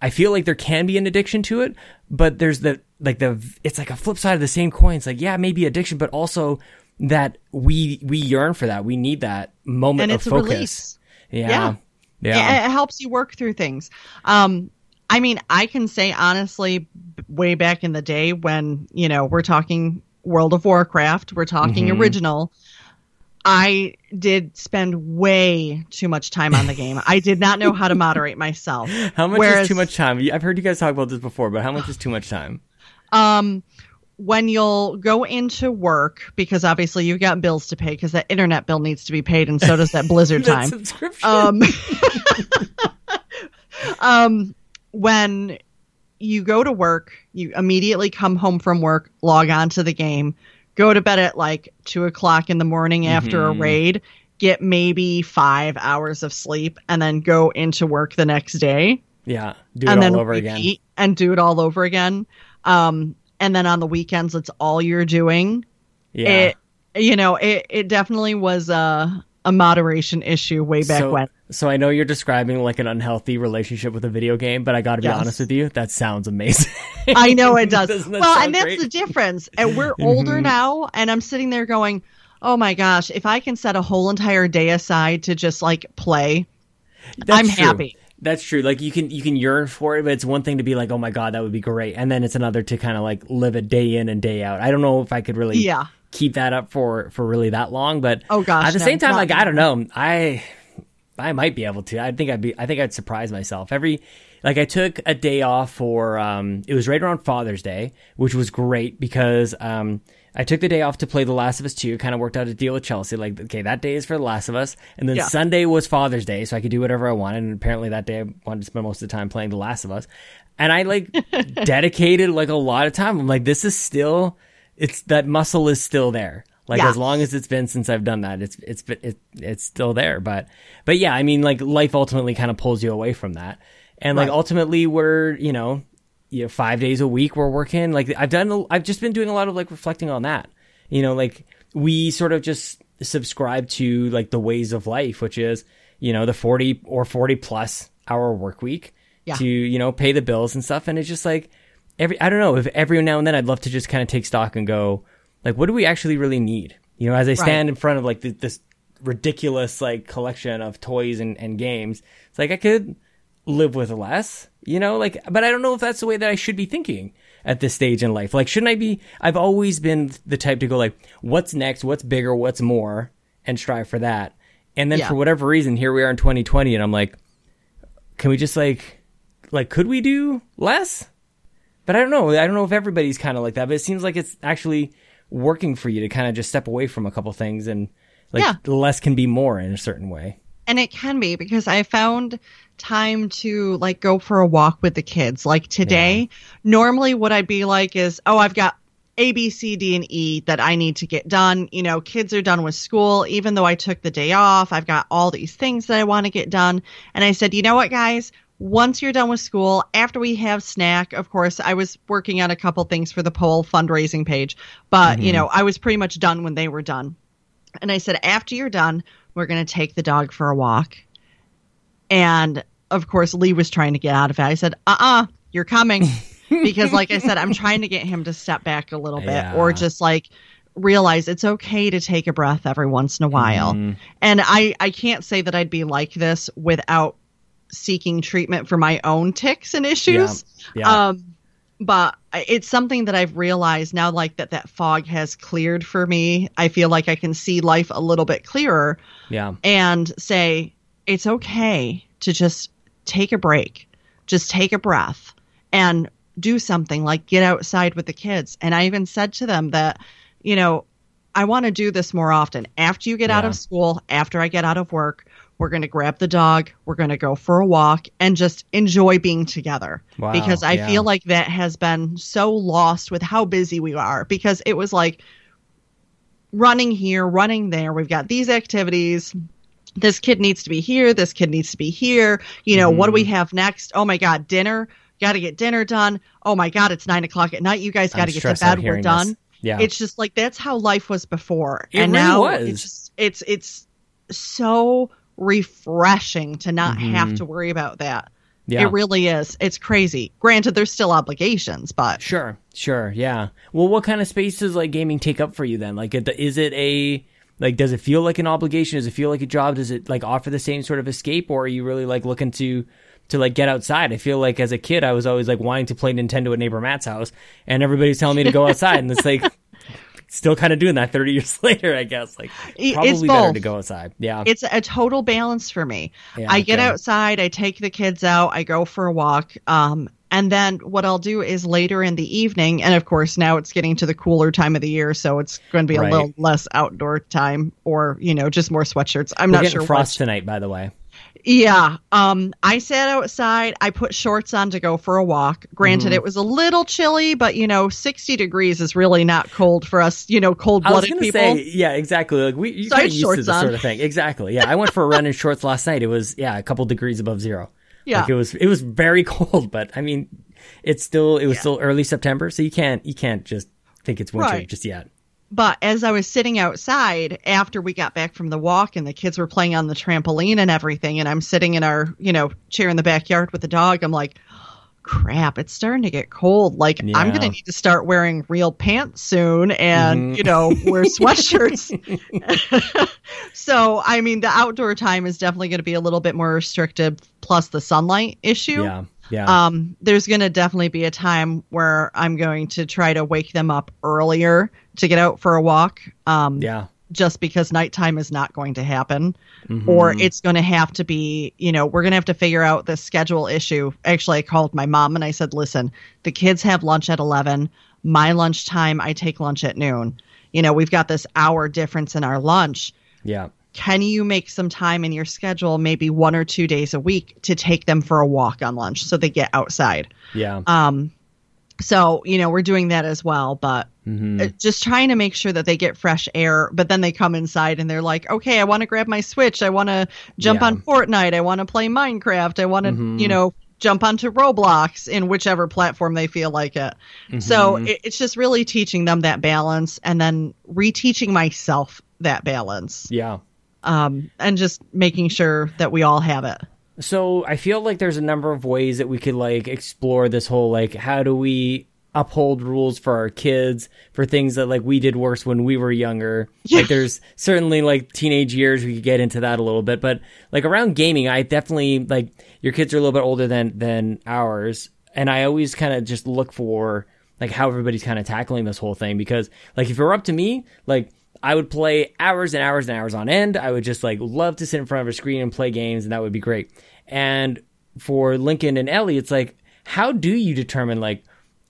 I feel like there can be an addiction to it, but there's the like the it's like a flip side of the same coin. It's like yeah, maybe addiction, but also that we we yearn for that. We need that moment and of it's a focus. release. Yeah. Yeah. Yeah. It, it helps you work through things. Um, I mean, I can say honestly, way back in the day when you know we're talking World of Warcraft, we're talking Mm-hmm. original. I did spend way too much time on the game. I did not know how to moderate myself. How much Whereas, is too much time? I've heard you guys talk about this before, but how much is too much time? Um, when you'll go into work, because obviously you've got bills to pay, because that internet bill needs to be paid, and so does that Blizzard That time. subscription. um, um, when you go to work, you immediately come home from work, log on to the game, go to bed at like two o'clock in the morning after a raid, get maybe five hours of sleep, and then go into work the next day, yeah. Do it and all then over again. and do it all over again. Um, and then on the weekends, it's all you're doing Yeah. it you know it, it definitely was a, a moderation issue way back so, when so I know you're describing like an unhealthy relationship with a video game, but I got to be Yes. honest with you, that sounds amazing. i know it does well and that's great? Mm-hmm. the difference and we're older now and i'm sitting there going oh my gosh if i can set a whole entire day aside to just like play That's i'm true. happy That's true. Like you can you can yearn for it, but it's one thing to be like, oh my god, that would be great, and then it's another to kind of like live it day in and day out. I don't know if I could really Yeah. Keep that up for for really that long, but Oh, gosh, at the no, same time, like I don't know, I I might be able to. I think I'd be. I think I'd surprise myself every. Like I took a day off for. Um, it was right around Father's Day, which was great because um, I took the day off to play The Last of Us 2. Kind of worked out a deal with Chelsea. Like, okay, that day is for The Last of Us. And then Yeah. Sunday was Father's Day, so I could do whatever I wanted. And apparently that day I wanted to spend most of the time playing The Last of Us. And I like dedicated like a lot of time. I'm like, this is still, it's that muscle is still there. Like Yes. as long as it's been since I've done that, it's it's it, it's still there. But but yeah, I mean, like life ultimately kind of pulls you away from that, and like Right. ultimately we're you know you know five days a week we're working. Like I've done, I've just been doing a lot of like reflecting on that. You know, like we sort of just subscribe to like the ways of life, which is you know the forty or forty plus hour work week Yeah. to you know pay the bills and stuff, and it's just like every I don't know if every now and then I'd love to just kind of take stock and go like what do we actually really need? You know as i stand in front of like th- this ridiculous like collection of toys and, and games it's like i could live with less you know like but i don't know if that's the way that i should be thinking at this stage in life. Like shouldn't i be i've always been the type to go like what's next? What's bigger? What's more? And strive for that. And then Yeah. for whatever reason here we are in 2020 and i'm like can we just like like could we do less but I don't know. I don't know if everybody's kind of like that, but it seems like it's actually working for you to kind of just step away from a couple things and like Yeah. less can be more in a certain way. and it can be because I found time to like go for a walk with the kids. Like today, normally what I'd be like is, oh, I've got A, B, C, D, and E that I need to get done. You know, kids are done with school. Even though I took the day off, I've got all these things that I want to get done. And I said, you know what, guys? Once you're done with school, after we have snack, of course, I was working on a couple things for the poll fundraising page, but you know, I was pretty much done when they were done. And I said, after you're done, we're going to take the dog for a walk. And of course, Lee was trying to get out of it. I said, uh uh-uh, uh, you are coming. because, like I said, I'm trying to get him to step back a little bit Yeah. or just like realize it's okay to take a breath every once in a while. Mhm. And I, I can't say that I'd be like this without seeking treatment for my own ticks and issues. Yeah. Um, but it's something that I've realized now, like that that fog has cleared for me. I feel like I can see life a little bit clearer yeah. and say it's okay to just take a break, just take a breath and do something like get outside with the kids. And I even said to them that, you know, I want to do this more often. After you get out of school, after I get out of work, we're going to grab the dog, we're going to go for a walk and just enjoy being together. Wow, because I yeah. feel like that has been so lost with how busy we are because it was like running here, running there. We've got these activities. This kid needs to be here. This kid needs to be here. You know, what do Mm-hmm. we have next? Oh my God, dinner. Got to get dinner done. Oh my God, it's nine o'clock at night. You guys got to get to bed. We're done. this. Yeah. It's just like that's how life was before. It and really now was. it's just, it's it's so refreshing to not have Mhm. to worry about that. yeah. It really is. It's crazy. Granted, there's still obligations, but Sure, sure, yeah. Well, what kind of space does like gaming take up for you then? Like, is it a like? Does it feel like an obligation? Does it feel like a job? Does it like offer the same sort of escape, or are you really like looking to to like get outside? I feel like as a kid, I was always like wanting to play Nintendo at neighbor Matt's house, and everybody's telling me to go outside, and it's like still kind of doing that thirty years later. I guess like It's probably better to go outside. Yeah, it's a total balance for me. Yeah, I get okay. outside, I take the kids out, I go for a walk. Um, and then what I'll do is later in the evening, and of course now it's getting to the cooler time of the year, so it's going to be Right. a little less outdoor time, or you know, just more sweatshirts. I'm we're not sure. frost What. tonight, by the way. Yeah. Um, I sat outside. I put shorts on to go for a walk. Granted, Mm-hmm. it was a little chilly, but you know, 60 degrees is really not cold for us. You know, cold I was blooded people. say, yeah, exactly. Like we, you So kind of used to this on. sort of thing. Exactly. Yeah, I went for a run in shorts last night. It was yeah, a couple degrees above zero. Yeah. like it was it was very cold, but I mean, it's still it was Yeah. still early September, so you can't you can't just think it's winter Right. just yet. But as I was sitting outside after we got back from the walk and the kids were playing on the trampoline and everything, and I'm sitting in our, you know, chair in the backyard with the dog, I'm like, crap, it's starting to get cold. Like, I'm going to need to start wearing real pants soon and, Mhm. you know, wear sweatshirts. so, I mean, the outdoor time is definitely going to be a little bit more restricted, plus the sunlight issue. Yeah, yeah, Um, there's going to definitely be a time where I'm going to try to wake them up earlier to get out for a walk. Um, yeah. just because nighttime is not going to happen or it's going to have to be you know we're going to have to figure out the schedule issue actually i called my mom and i said listen the kids have lunch at 11 my lunchtime i take lunch at noon you know we've got this hour difference in our lunch Yeah. Can you make some time in your schedule maybe one or two days a week to take them for a walk on lunch so they get outside Yeah. um so you know we're doing that as well but Mm-hmm. just trying to make sure that they get fresh air but then they come inside and they're like okay i want to grab my switch i want to jump Yeah. on fortnite i want to play minecraft i want to Mhm. you know jump onto roblox in whichever platform they feel like it so Mhm. it, it's just really teaching them that balance and then reteaching myself that balance yeah. Um, and just making sure that we all have it So I feel like there's a number of ways that we could like explore this whole like how do we uphold rules for our kids for things that like we did worse when we were younger. Like there's certainly like teenage years we could get into that a little bit, but like around gaming, I definitely like your kids are a little bit older than than ours, and I always kind of just look for like how everybody's kind of tackling this whole thing because like if it were up to me, like I would play hours and hours and hours on end. I would just like love to sit in front of a screen and play games, and that would be great. And for Lincoln and Ellie, it's like, how do you determine like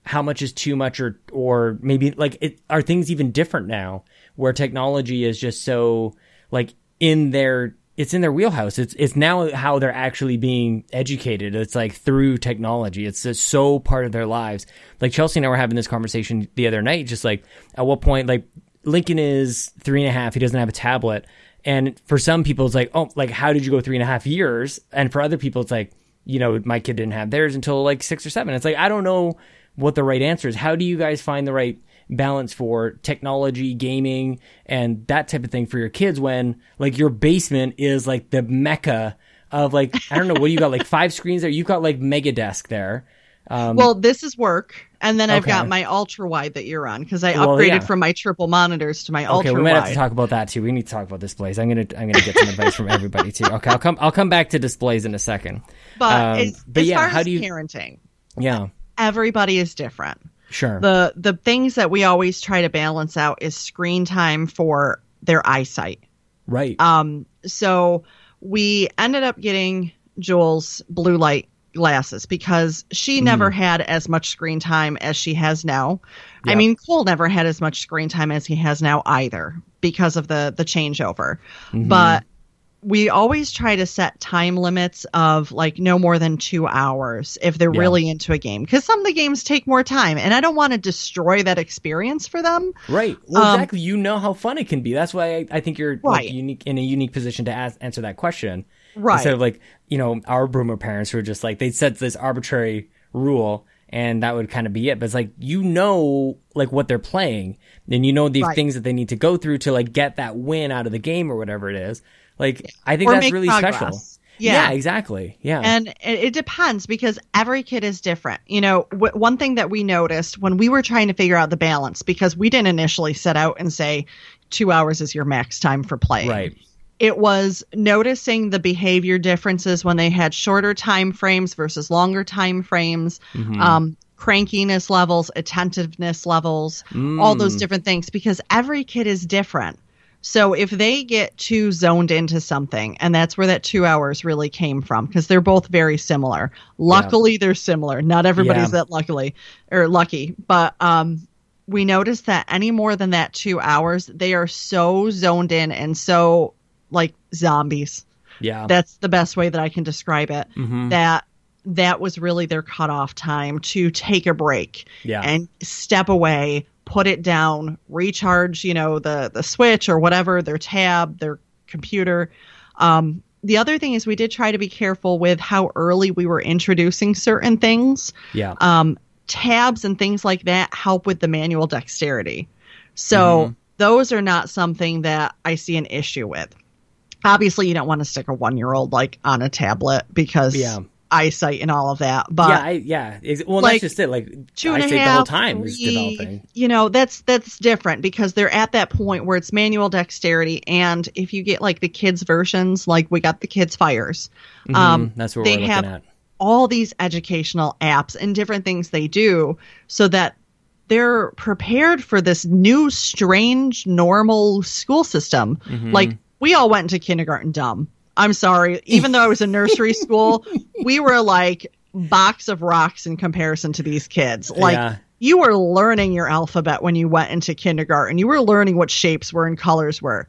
how much is too much, or or maybe like it, are things even different now, where technology is just so like in their it's in their wheelhouse. It's it's now how they're actually being educated. It's like through technology. It's just so part of their lives. Like Chelsea and I were having this conversation the other night. Just like at what point, like Lincoln is three and a half. He doesn't have a tablet. And for some people, it's like, oh, like how did you go three and a half years? And for other people, it's like, you know, my kid didn't have theirs until like six or seven. It's like I don't know what the right answer is. How do you guys find the right balance for technology, gaming, and that type of thing for your kids when like your basement is like the mecca of like I don't know what do you got like five screens there. You've got like mega desk there. Um, well this is work and then i've Okay. got my ultra wide that you're on because i Well, upgraded yeah. from my triple monitors to my okay, ultra Okay, we might have to talk about that too. We need to talk about displays. I'm gonna I'm gonna get some advice from everybody too. Okay, I'll come I'll come back to displays in a second. but, Um, as, but as yeah, far how as do you- parenting Yeah, everybody is different sure. the the things that we always try to balance out is screen time for their eyesight right. um so we ended up getting jules blue light glasses because she Mm-hmm. never had as much screen time as she has now i mean cole never had as much screen time as he has now either because of the the changeover Mm-hmm. but we always try to set time limits of like no more than two hours if they're Yeah. really into a game because some of the games take more time and i don't want to destroy that experience for them Right. Well, Um, exactly. You know how fun it can be. That's why I, I think you're like, unique in a unique position to ask, answer that question. Right. Instead of like, you know, our boomer parents who are just like, they'd set this arbitrary rule and that would kind of be it. But it's like, you know, like what they're playing and you know the Right. things that they need to go through to like get that win out of the game or whatever it is. Like, I think Or that's really progress. special. Yeah. exactly. Yeah. and it, it depends because every kid is different you know w- one thing that we noticed when we were trying to figure out the balance because we didn't initially set out and say two hours is your max time for playing right. It was noticing the behavior differences when they had shorter time frames versus longer time frames Mm-hmm. um, crankiness levels attentiveness levels all those Mm. different things because every kid is different so if they get too zoned into something and that's where that two hours really came from because they're both very similar luckily they're similar not everybody's Yeah. that luckily or lucky but um we noticed that any more than that two hours they are so zoned in and so like zombies Yeah. that's the best way that I can describe it. Mhm. That that was really their cutoff time to take a break Yeah. and step away, put it down, recharge, you know, the the switch or whatever, their tab, their computer. Um, the other thing is we did try to be careful with how early we were introducing certain things. yeah. Um, tabs and things like that help with the manual dexterity. So Mm-hmm. those are not something that I see an issue with. Obviously, you don't want to stick a one year old like on a tablet because Yeah. eyesight and all of that. But yeah, I, yeah. Well, like, that's just it. Like two I and a half, the whole time is developing. You know, that's that's different because they're at that point where it's manual dexterity, and if you get like the kids versions, like we got the kids fires, um, Mhm, that's what they we're have looking at. all these educational apps and different things they do so that they're prepared for this new, strange, normal school system. Mm-hmm. Like we all went into kindergarten dumb. I'm sorry, even though I was in nursery school, we were like box of rocks in comparison to these kids. Like Yeah. you were learning your alphabet when you went into kindergarten. You were learning what shapes were and colors were.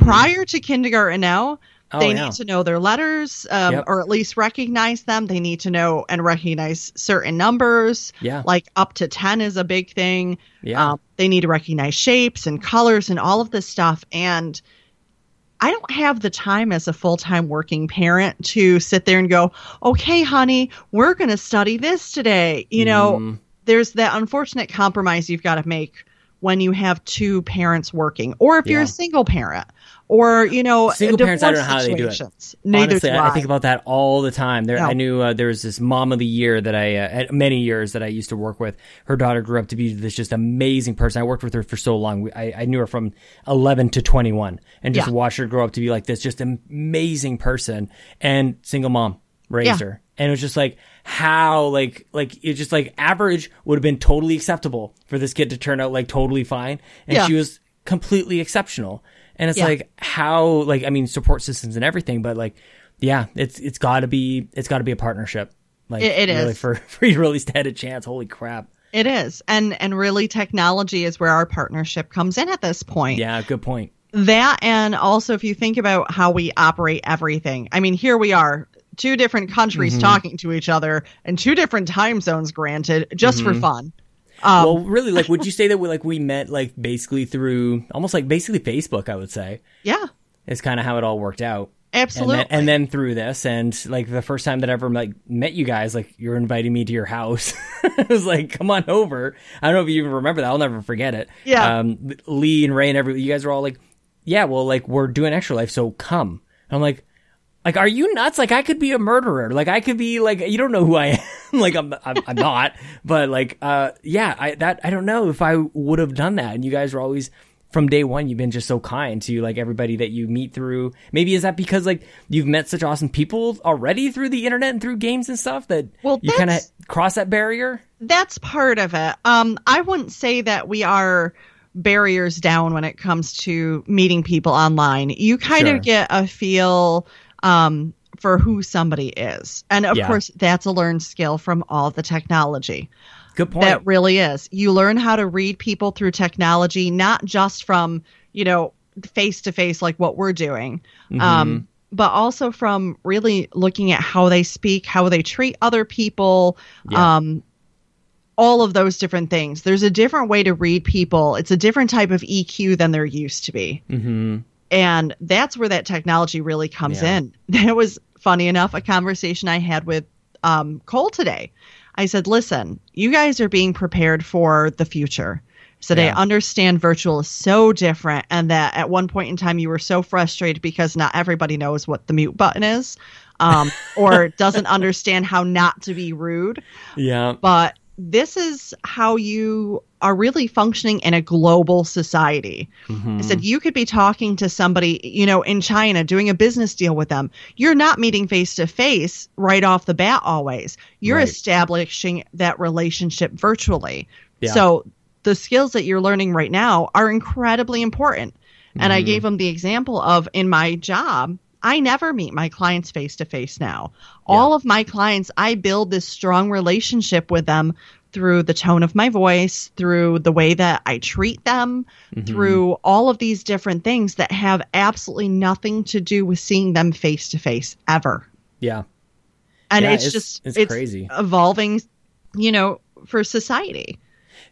Prior to kindergarten now, Oh, they yeah. need to know their letters um, Yep. or at least recognize them. They need to know and recognize certain numbers. Yeah. Like up to 10 is a big thing. Yeah. Um, they need to recognize shapes and colors and all of this stuff. And I don't have the time as a full time working parent to sit there and go, okay, honey, we're going to study this today. You know, Mm-hmm. there's that unfortunate compromise you've got to make when you have two parents working, or if you're a single parent, or, you know, Single parents, I don't know how they do it. Neither Honestly, do I, I think about that all the time. There, No. I knew uh, there was this mom of the year that I, uh, many years that I used to work with. Her daughter grew up to be this just amazing person. I worked with her for so long. We, I, I knew her from 11 to 21 and just Yeah. watched her grow up to be like this just amazing person and single mom raised Yeah. her. And it was just like how like like it's just like average would have been totally acceptable for this kid to turn out like totally fine, and Yeah. she was completely exceptional. And it's Yeah. like how like I mean support systems and everything, but like yeah, it's it's got to be it's got to be a partnership. Like It- it really is. for for you to really stand a chance. Holy crap! It is. And and really technology is where our partnership comes in at this point. Yeah, good point. That and also if you think about how we operate everything. I mean, here we are, two different countries Mm-hmm. talking to each other and two different time zones granted just Mm-hmm. for fun. Um, well, really, like, would you say that we like we met like basically through almost like basically Facebook? I would say Yeah. is kind of how it all worked out. Absolutely. And then, and then through this, and like the first time that I ever like met you guys, like you're inviting me to your house. I was like, "Come on over." I don't know if you even remember that. I'll never forget it. Yeah. Um, Lee and Ray and every you guys were all like, "Yeah, well, like we're doing extra life, so come." And I'm like, like, are you nuts? Like, I could be a murderer. Like, I could be like, you don't know who I am. like, I'm, I'm, I'm not. But like, uh, yeah, I that I don't know if I would have done that. And you guys were always from day one. You've been just so kind to like everybody that you meet through. Maybe is that because like you've met such awesome people already through the internet and through games and stuff that Well, you kind of cross that barrier. That's part of it. Um, I wouldn't say that we are barriers down when it comes to meeting people online. You kind Sure. of get a feel um, for who somebody is. And of Yeah. course, that's a learned skill from all the technology. Good point. That really is. You learn how to read people through technology, not just from, you know, face to face like what we're doing, Mm-hmm. um, but also from really looking at how they speak, how they treat other people, Yeah. um, all of those different things. There's a different way to read people. It's a different type of EQ than there used to be. mm-hmm. And that's where that technology really comes Yeah. in. That was funny enough, a conversation I had with um, Cole today. I said, listen, you guys are being prepared for the future. So Yeah. I understand virtual is so different, and that at one point in time you were so frustrated because not everybody knows what the mute button is um, or doesn't understand how not to be rude Yeah. but this is how you are really functioning in a global society. I said you could be talking to somebody, you know, in China doing a business deal with them. You're not meeting face to face right off the bat always. You're Right. establishing that relationship virtually. Yeah. So the skills that you're learning right now are incredibly important. And I mm-hmm. gave them the example of in my job, I never meet my clients face to face now. All of my clients, I build this strong relationship with them through the tone of my voice, through the way that I treat them, mm-hmm. through all of these different things that have absolutely nothing to do with seeing them face to face ever. Yeah. And Yeah, it's, it's- just it's crazy. evolving, you know, for society.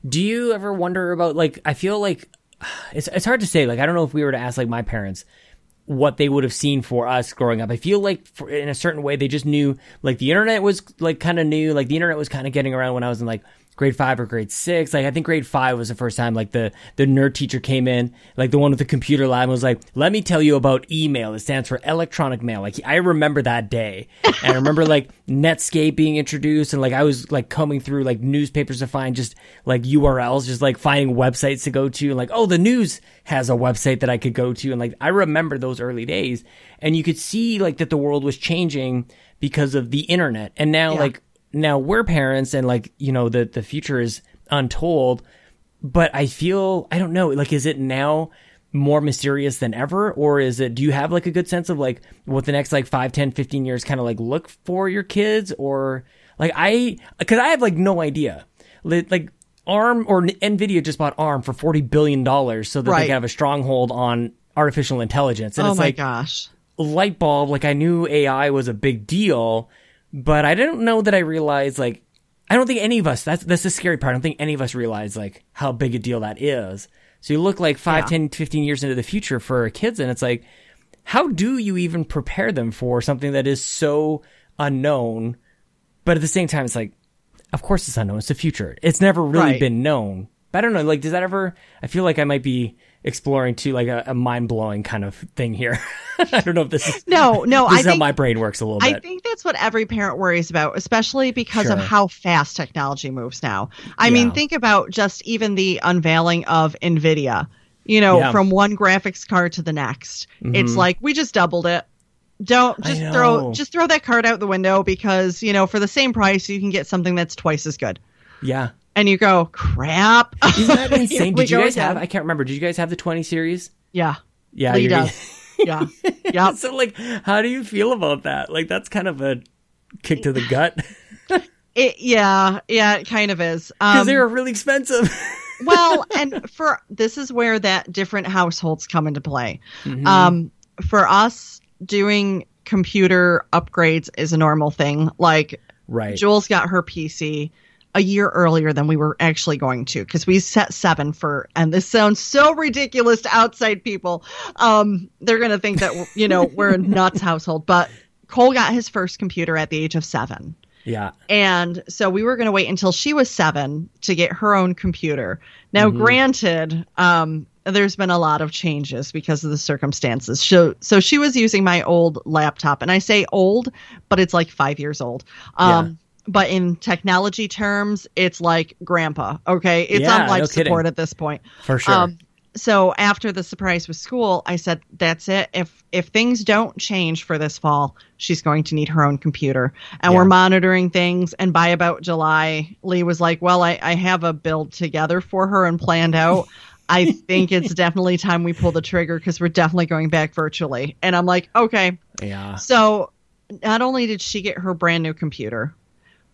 Do you ever wonder about like I feel like it's it's hard to say like I don't know if we were to ask like my parents what they would have seen for us growing up. I feel like for, in a certain way they just knew like the internet was like kind of new, like the internet was kind of getting around when I was in like grade 5 or grade 6. Like I think grade 5 was the first time like the the nerd teacher came in, like the one with the computer lab and was like, "Let me tell you about email. It stands for electronic mail." Like I remember that day. And I remember like Netscape being introduced and like I was like combing through like newspapers to find just like URLs, just like finding websites to go to and like, oh, the news has a website that I could go to. And like I remember those early days. And you could see like that the world was changing because of the internet. And now Yeah. like now we're parents and like, you know, the the future is untold. but I feel I don't know. Like, is it now more mysterious than ever, or is it? Do you have like a good sense of like what the next like 5, 10, 15 years kind of like look for your kids, or like I because I have like no idea. Li- Like ARM or Nvidia just bought ARM for forty billion dollars so that they Right. can have a stronghold on artificial intelligence, and oh it's my like gosh. light bulb. Like I knew AI was a big deal, but I didn't know that I realized like I don't think any of us. That's that's the scary part. I don't think any of us realize like how big a deal that is. So you look like 5, Yeah. 10, 15 years into the future for kids, and it's like, how do you even prepare them for something that is so unknown? But at the same time, it's like, of course it's unknown. It's the future. It's never really Right. been known. But I don't know. Like, does that ever? I feel like I might be exploring to like a, a mind blowing kind of thing here. I don't know if this is No, no, I think my brain works a little I think that's what every parent worries about, especially because of how fast technology moves now. I mean, think about just even the unveiling of Nvidia. You know, Yeah. from one graphics card to the next. It's Mhm. like we just doubled it. Don't just throw just throw that card out the window because, you know, for the same price you can get something that's twice as good. yeah. And you go, "Crap." Isn't that insane? Did you guys have? I can't remember. Did you guys have the 20 series? Yeah. Yeah, Lee does. Yeah. Yep. so like, how do you feel about that? Like, that's kind of a kick to the gut It, yeah, yeah, it kind of is. because Um, they're really expensive. well, and for this is where that different households come into play. Mm-hmm. Um, for us, doing computer upgrades is a normal thing. Like right. Jules got her PC a year earlier than we were actually going to because we set seven for, and this sounds so ridiculous to outside people. Um, they're gonna think that you know we're a nuts household, but Cole got his first computer at the age of seven. yeah. And so we were going to wait until she was seven to get her own computer. Now, granted, um, there's been a lot of changes because of the circumstances. So, so she was using my old laptop, and I say old, but it's like five years old. Um, But in technology terms, it's like grandpa. Okay, it's Yeah, on life no kidding. support at this point. For sure. Um, so after the surprise with school, I said, "That's it. If if things don't change for this fall, she's going to need her own computer." And Yeah. we're monitoring things. And by about July, Lee was like, "Well, I, I have a build together for her and planned out. I think it's definitely time we pull the trigger because we're definitely going back virtually." And I'm like, "Okay." yeah. So not only did she get her brand new computer,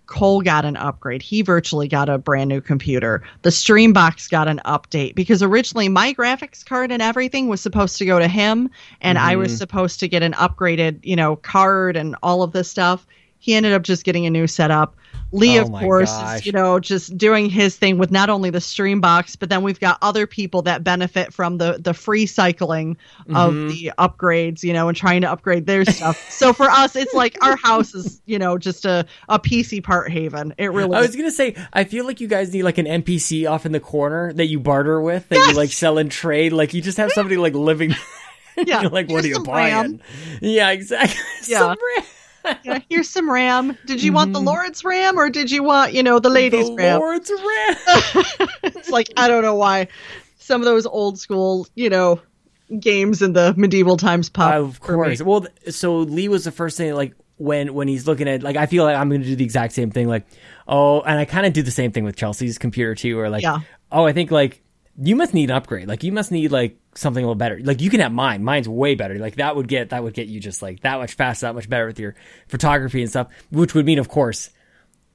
Cole got an upgrade. He virtually got a brand new computer. The stream box got an update because originally my graphics card and everything was supposed to go to him and I Mm-hmm. was supposed to get an upgraded, you know, card and all of this stuff. He ended up just getting a new setup. Lee, Oh of course, gosh. is, you know, just doing his thing with not only the stream box, but then we've got other people that benefit from the the free cycling of Mm-hmm. the upgrades, you know, and trying to upgrade their stuff. so for us, it's like our house is, you know, just a, a PC part haven. It really I was gonna say, I feel like you guys need like an NPC off in the corner that you barter with, that you like sell and trade. Like you just have somebody like living. Yeah. You're like, what are you buying? RAM. Yeah, exactly. Yeah. Some RAM. Yeah, here's some RAM. Did you want the Lord's RAM or did you want, you know, the ladies' Mm-hmm. the RAM? Lord's RAM. It's like I don't know why some of those old school, you know, games in the medieval times pop. of course. Well, so Lee was the first thing like when when he's looking at like I feel like I'm going to do the exact same thing like oh and I kind of do the same thing with Chelsea's computer too or like Yeah. oh I think like you must need an upgrade like you must need like something a little better like you can have mine mine's way better like that would get that would get you just like that much faster that much better with your photography and stuff which would mean of course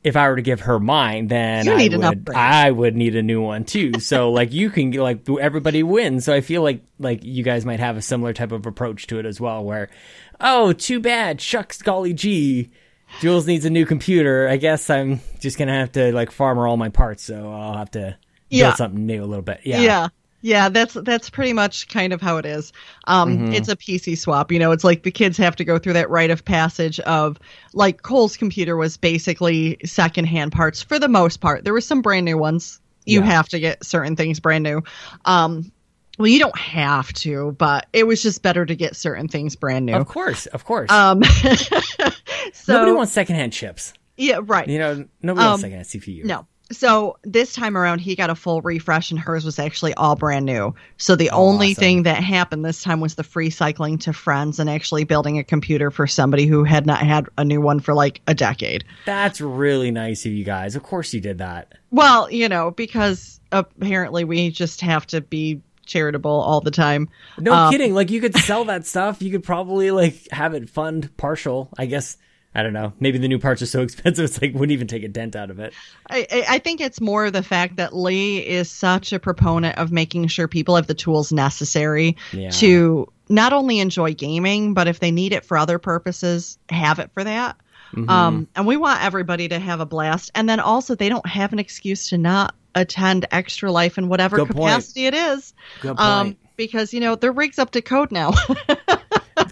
if I were to give her mine, then I would. I would need a new one too. So like you can like everybody wins. So I feel like like you guys might have a similar type of approach to it as well. Where oh, too bad, shucks, golly gee, Jules needs a new computer. I guess I'm just gonna have to like farmer all my parts. So I'll have to Yeah. build something new a little bit. Yeah. yeah. Yeah, that's that's pretty much kind of how it is. Um, Mm-hmm. It's a PC swap. You know, it's like the kids have to go through that rite of passage of like Cole's computer was basically secondhand parts for the most part. There were some brand new ones. You Yeah. have to get certain things brand new. Um, well, you don't have to, but it was just better to get certain things brand new. Of course, of course. Um, so nobody wants secondhand chips. yeah, right. You know, nobody wants Um, secondhand CPU. No. So this time around, he got a full refresh, and hers was actually all brand new. So the only awesome. thing that happened this time was the free cycling to friends and actually building a computer for somebody who had not had a new one for like a decade. That's really nice of you guys. Of course you did that. Well, you know, because apparently we just have to be charitable all the time. No Um, kidding. Like you could sell that stuff. You could probably like have it fund partial. I guess I don't know. Maybe the new parts are so expensive it's like wouldn't even take a dent out of it. I, I think it's more the fact that Lee is such a proponent of making sure people have the tools necessary Yeah. to not only enjoy gaming, but if they need it for other purposes, have it for that. Mm-hmm. Um, and we want everybody to have a blast. And then also, they don't have an excuse to not attend Extra Life in whatever Good point. capacity it is. Good Um, point. because, you know, their rig's up to code now.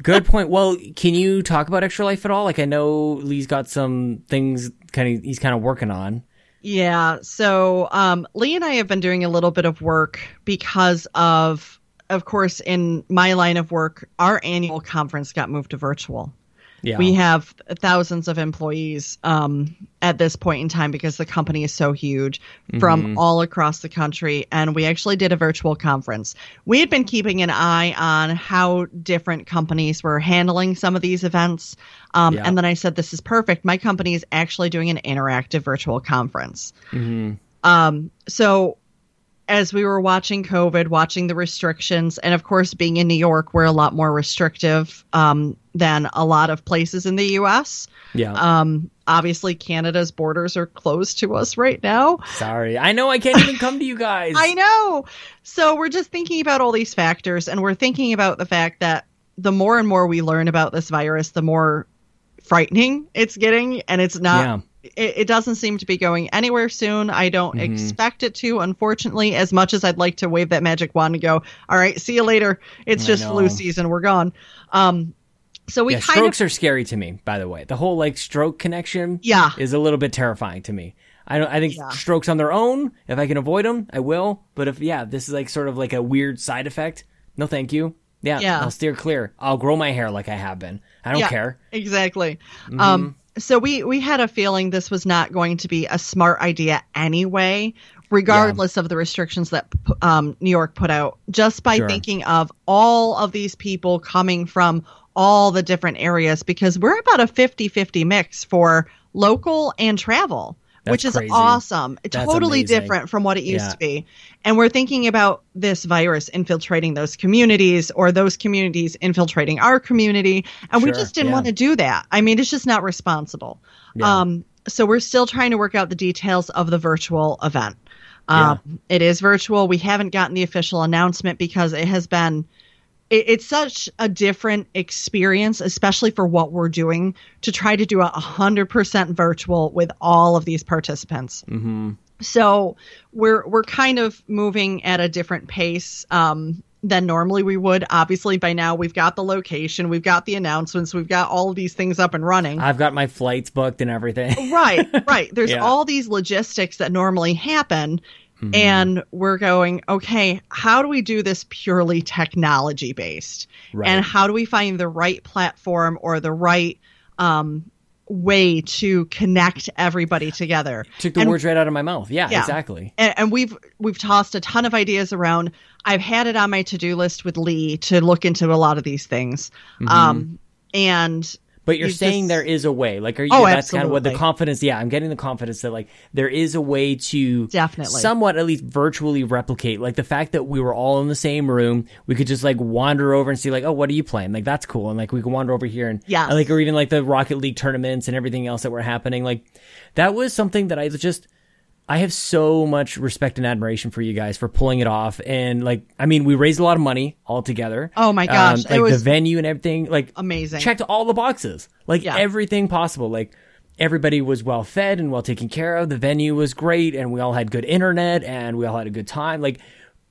Good point. Well, can you talk about Extra Life at all? Like I know Lee's got some things kind of he's kind of working on. Yeah. So um, Lee and I have been doing a little bit of work because of, of course, in my line of work, our annual conference got moved to virtual. Yeah. We have thousands of employees um, at this point in time because the company is so huge from all across the country. And we actually did a virtual conference. We had been keeping an eye on how different companies were handling some of these events. Um, Yeah. And then I said, This is perfect. My company is actually doing an interactive virtual conference. Um, so as we were watching COVID, watching the restrictions, and of course, being in New York, we're a lot more restrictive um, than a lot of places in the U.S. yeah. Um, obviously, Canada's borders are closed to us right now. Sorry. I know I can't even come to you guys. I know. So we're just thinking about all these factors, and we're thinking about the fact that the more and more we learn about this virus, the more frightening it's getting, and it's not. Yeah. It, it doesn't seem to be going anywhere soon. I don't Mm-hmm. expect it to, unfortunately, as much as I'd like to wave that magic wand and go, "All right, see you later. It's I just know. flu season. We're gone." Um, so we Yeah, strokes of are scary to me, by the way. The whole like stroke connection Yeah. is a little bit terrifying to me. I don't I think Yeah. strokes on their own, if I can avoid them, I will. But if yeah, this is like sort of like a weird side effect, no thank you. Yeah, Yeah. I'll steer clear. I'll grow my hair like I have been. I don't Yeah, care. Exactly. Mm-hmm. Um, so we we had a feeling this was not going to be a smart idea anyway, regardless of the restrictions that um, New York put out. Just by Sure. thinking of all of these people coming from all the different areas, because we're about a 50-50 mix for local and travel. That's which is crazy. awesome. That's totally amazing. different from what it used Yeah. to be. And we're thinking about this virus infiltrating those communities or those communities infiltrating our community. And we just didn't yeah. want to do that. I mean, it's just not responsible. Yeah. Um, so we're still trying to work out the details of the virtual event. Um, It is virtual. We haven't gotten the official announcement because it has been. It, it's such a different experience, especially for what we're doing, to try to do a hundred percent virtual with all of these participants. Mm-hmm. So we're we're kind of moving at a different pace um, than normally we would. Obviously, by now we've got the location, we've got the announcements, we've got all of these things up and running. I've got my flights booked and everything. right, right. There's Yeah. all these logistics that normally happen. Mm-hmm. And we're going, okay, how do we do this purely technology based? Right. And how do we find the right platform or the right um, way to connect everybody together? Took the And- words right out of my mouth. Yeah, Yeah. exactly. and, and we've we've tossed a ton of ideas around. I've had it on my to do list with Lee to look into a lot of these things. Um, and But you're saying just- there is a way. Like, are you? Oh, that's kind of what the confidence. Yeah, I'm getting the confidence that like there is a way to Definitely. somewhat at least virtually replicate. Like the fact that we were all in the same room, we could just like wander over and see like, oh, what are you playing? Like that's cool, and like we can wander over here and yeah, like or even like the Rocket League tournaments and everything else that were happening. Like that was something that I just. I have so much respect and admiration for you guys for pulling it off, and like, I mean, we raised a lot of money all together. Oh my um, gosh, like it the venue and everything, like amazing. checked all the boxes, like Yeah. everything possible. Like everybody was well fed and well taken care of. The venue was great, and we all had good internet, and we all had a good time. Like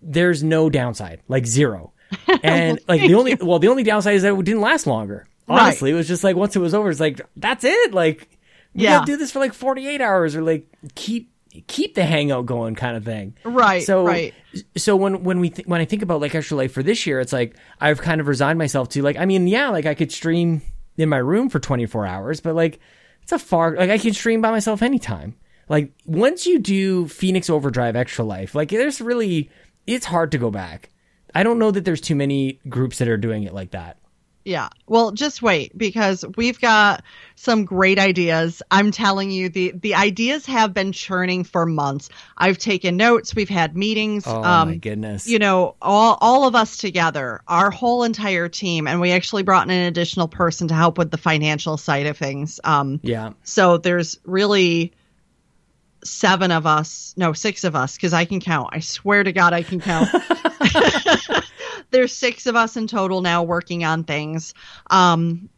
there's no downside, like zero. And like the only well, the only downside is that it didn't last longer. Right. Honestly, it was just like once it was over, it's like that's it. Like we Yeah. gotta do this for like 48 hours, or like keep keep the hangout going, kind of thing. Right, So right. so when when we th- when I think about like extra life for this year, it's like I've kind of resigned myself to like I mean yeah like I could stream in my room for 24 hours, but like it's a far like I can stream by myself anytime. like once you do Phoenix Overdrive Extra Life, like there's really it's hard to go back. I don't know that there's too many groups that are doing it like that. Yeah. Well, just wait because we've got some great ideas. I'm telling you, the the ideas have been churning for months. I've taken notes. We've had meetings. Oh um, my goodness! You know, all all of us together, our whole entire team, and we actually brought in an additional person to help with the financial side of things. Um, yeah. So there's really seven of us, no, six of us, because I can count. I swear to God, I can count. there's six of us in total now working on things um,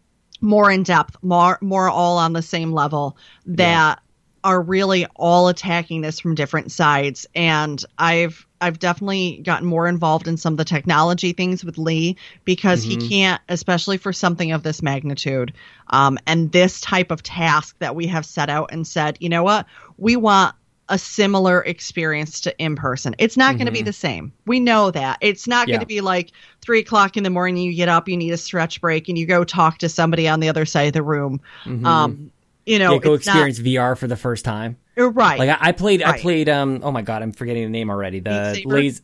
more in depth, more more all on the same level that yeah. are really all attacking this from different sides. And I've I've definitely gotten more involved in some of the technology things with Lee because mm-hmm. he can't, especially for something of this magnitude, um, and this type of task that we have set out and said, you know what, we want a similar experience to in person. It's not mm-hmm. going to be the same. We know that. It's not yeah. going to be like three o'clock in the morning, you get up, you need a stretch break, and you go talk to somebody on the other side of the room. Mm-hmm. Um, you know, yeah, go experience not, VR for the first time. Right. Like I, I played, right. I played. Um. Oh my god, I'm forgetting the name already. The laser.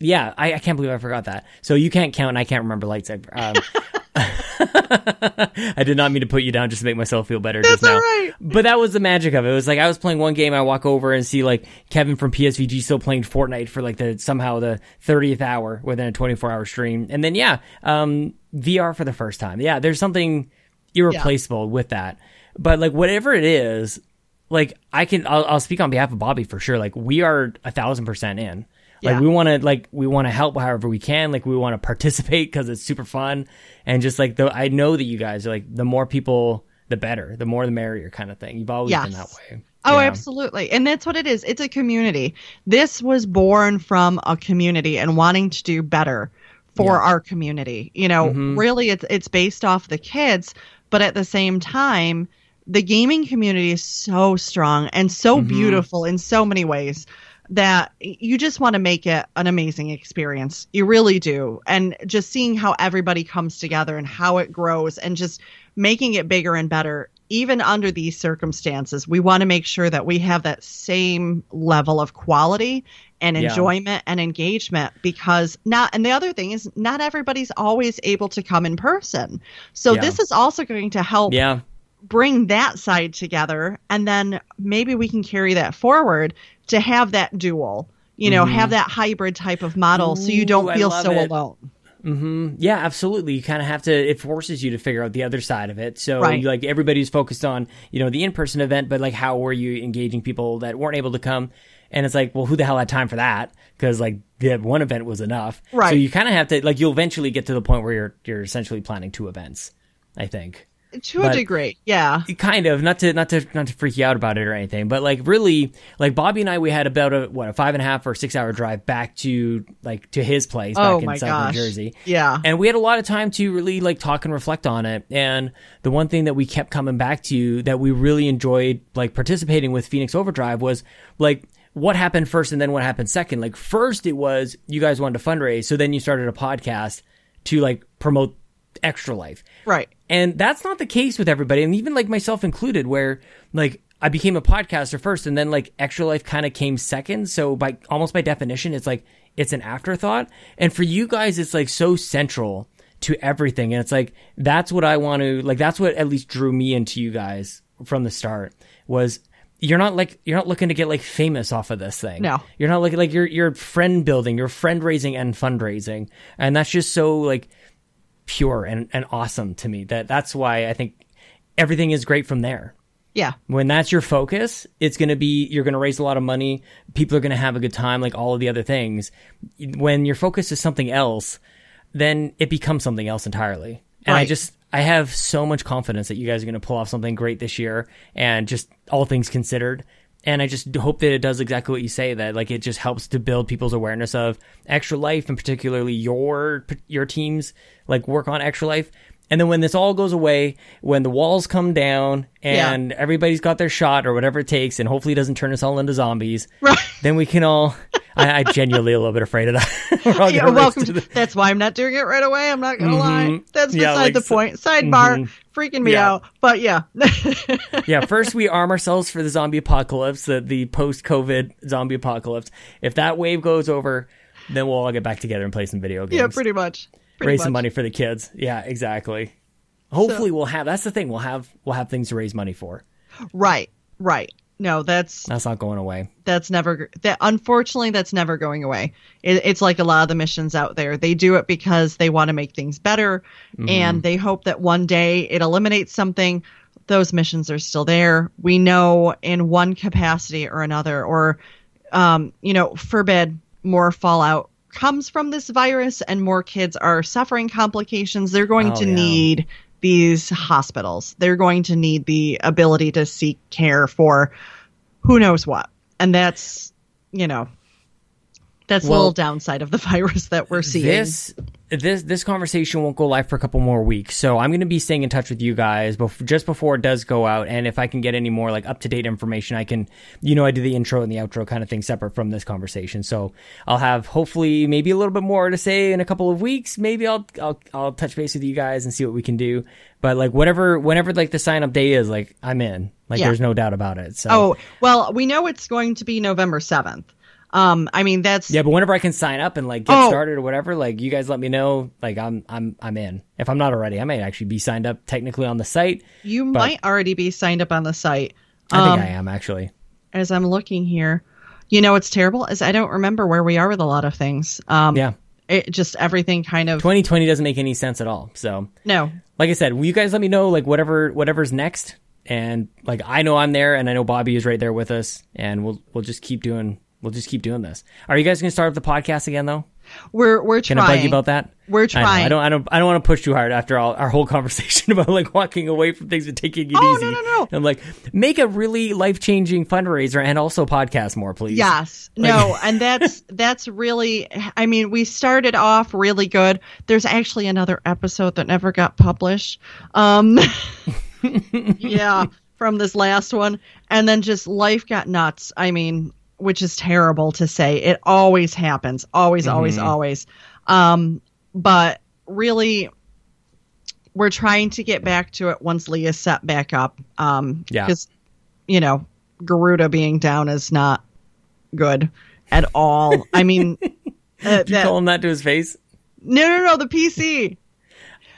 Yeah, I, I, can't believe I forgot that. So you can't count, and I can't remember lightsaber. Um, I did not mean to put you down just to make myself feel better That's just now. Right. But that was the magic of it. It was like I was playing one game, I walk over and see like Kevin from PSVG still playing Fortnite for like the somehow the 30th hour within a 24 hour stream. And then yeah, um, VR for the first time. Yeah, there's something irreplaceable yeah. with that. But like whatever it is, like I can I'll, I'll speak on behalf of Bobby for sure. Like we are a thousand percent in. Like yeah. we want to like we want to help however we can. Like we want to participate because it's super fun and just like the I know that you guys are like the more people the better, the more the merrier kind of thing. You've always yes. been that way. Oh, yeah. absolutely. And that's what it is. It's a community. This was born from a community and wanting to do better for yeah. our community. You know, mm-hmm. really it's it's based off the kids, but at the same time, the gaming community is so strong and so mm-hmm. beautiful in so many ways that you just want to make it an amazing experience. You really do. And just seeing how everybody comes together and how it grows and just making it bigger and better, even under these circumstances, we want to make sure that we have that same level of quality and enjoyment yeah. and engagement because not, and the other thing is not everybody's always able to come in person. So yeah. this is also going to help. Yeah bring that side together and then maybe we can carry that forward to have that dual you know mm-hmm. have that hybrid type of model Ooh, so you don't feel so it. alone Mm-hmm. Yeah, absolutely. You kind of have to. It forces you to figure out the other side of it. So, right. like everybody's focused on you know the in person event, but like how were you engaging people that weren't able to come? And it's like, well, who the hell had time for that? Because like the one event was enough. Right. So you kind of have to like you'll eventually get to the point where you're you're essentially planning two events. I think to but a degree yeah. kind of not to not to not to freak you out about it or anything but like really like bobby and i we had about a what a five and a half or six hour drive back to like to his place oh back oh in south gosh. new jersey. Yeah. And we had a lot of time to really like talk and reflect on it. And the one thing that we kept coming back to that we really enjoyed like participating with phoenix overdrive was like what happened first and then what happened second. Like first it was you guys wanted to fundraise so then you started a podcast to like promote extra life right and that's not the case with everybody, and even like myself included, where like I became a podcaster first, and then like Extra Life kind of came second. So by almost by definition, it's like it's an afterthought. And for you guys, it's like so central to everything, and it's like that's what I want to like. That's what at least drew me into you guys from the start was you're not like you're not looking to get like famous off of this thing. No, you're not looking like you're you're friend building, you're friend raising and fundraising, and that's just so like pure and, and awesome to me. That that's why I think everything is great from there. Yeah. When that's your focus, it's going to be, you're going to raise a lot of money. People are going to have a good time, like all of the other things. When your focus is something else, then it becomes something else entirely. And right. I just, I have so much confidence that you guys are going to pull off something great this year and just all things considered and I just hope that it does exactly what you say that like it just helps to build people's awareness of extra life and particularly your your teams like work on extra life And then when this all goes away, when the walls come down and everybody's got their shot or whatever it takes, and hopefully it doesn't turn us all into zombies, Right. then we can all. I, I genuinely a little bit afraid of that. Yeah, welcome to the- that's why I'm not doing it right away. I'm not gonna lie. That's Yeah, beside like the point. Sidebar, Mhm. freaking me Yeah. out. But yeah. yeah, first we arm ourselves for the zombie apocalypse, the, the post COVID zombie apocalypse. If that wave goes over, then we'll all get back together and play some video games. yeah, pretty much. Pretty raise much. some money for the kids. Yeah, exactly. Hopefully we'll have that's the thing, we'll have we'll have things to raise money for. Right. Right. No, that's That's not going away. that's never that unfortunately that's never going away it, it's like a lot of the missions out there they do it because they want to make things better and they hope that one day it eliminates something those missions are still there we know in one capacity or another or um, you know forbid more fallout comes from this virus and more kids are suffering complications they're going Oh, to yeah. need these hospitals they're going to need the ability to seek care for who knows what. And that's, you know, that's Well, little downside of the virus that we're seeing. This this this conversation won't go live for a couple more weeks, so I'm going to be staying in touch with you guys bef- just before it does go out. And if I can get any more like up to date information, I can, you know, I do the intro and the outro kind of thing separate from this conversation. So I'll have hopefully maybe a little bit more to say in a couple of weeks. Maybe I'll I'll I'll touch base with you guys and see what we can do. But like whatever whenever like the sign up day is, like I'm in. Like Yeah. there's no doubt about it. So oh, well, we know it's going to be November 7th. Um, I mean, that's, Yeah, but whenever I can sign up and like get Oh. started or whatever, like you guys let me know. Like I'm I'm I'm in. If I'm not already, I might actually be signed up technically on the site. you might already be signed up on the site. I think Um, I am actually. As I'm looking here, you know, what's terrible is I don't remember where we are with a lot of things. Um, Yeah. it just everything kind of, 2020 doesn't make any sense at all. So, no, like I said, will you guys let me know like whatever whatever's next and like I know I'm there and I know Bobby is right there with us and we'll we'll just keep doing we'll just keep doing this. Are you guys going to start up the podcast again though? we're, we're trying. Can. I bug you about that? We're I, know. trying. I don't I don't I don't want to push too hard after all our whole conversation about like walking away from things and taking it Oh, easy. no, no, no. I'm like make a really life-changing fundraiser and also podcast more, please. Yes. No, and that's that's really I mean, we started off really good. There's actually another episode that never got published. Um Yeah, from this last one. And then just life got nuts. I mean, which is terrible to say. It always happens. Always, always, always. Um but really we're trying to get back to it once Leah's set back up. Um Yeah. because you know, Garuda being down is not good at all. I mean, uh, Did you that- call him that to his face? no, no, no, the PC.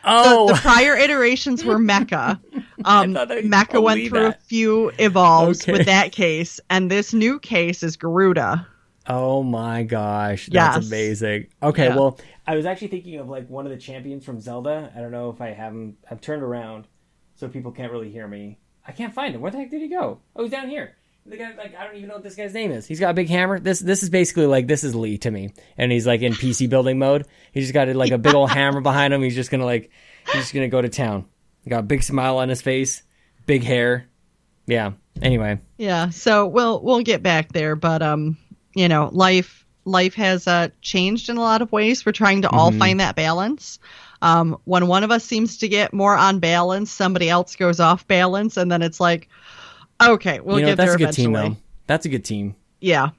Oh, The, the prior iterations were Mecha. Um, went through a few evolves Okay. with that case, and this new case is Garuda. Oh my gosh, that's Yes. amazing. Okay, Yeah. well, I was actually thinking of like one of the champions from Zelda. I don't know if I have him. I've turned around, so people can't really hear me. I can't find him. Where the heck did he go? Oh, he's down here. The guy, like, I don't even know what this guy's name is. He's got a big hammer. This, this is basically like this is Lee to me, and he's like in PC building mode. He's just got like a big old hammer behind him. He's just gonna like, he's just gonna go to town. He got a big smile on his face, big hair. Yeah. Anyway, Yeah, so we'll we'll get back there, but um, you know, life life has uh changed in a lot of ways. We're trying to all Mm-hmm. find that balance. Um, when one of us seems to get more on balance, somebody else goes off balance, and then it's like, okay, we'll you know get that's there a good eventually. team though. That's a good team. Yeah.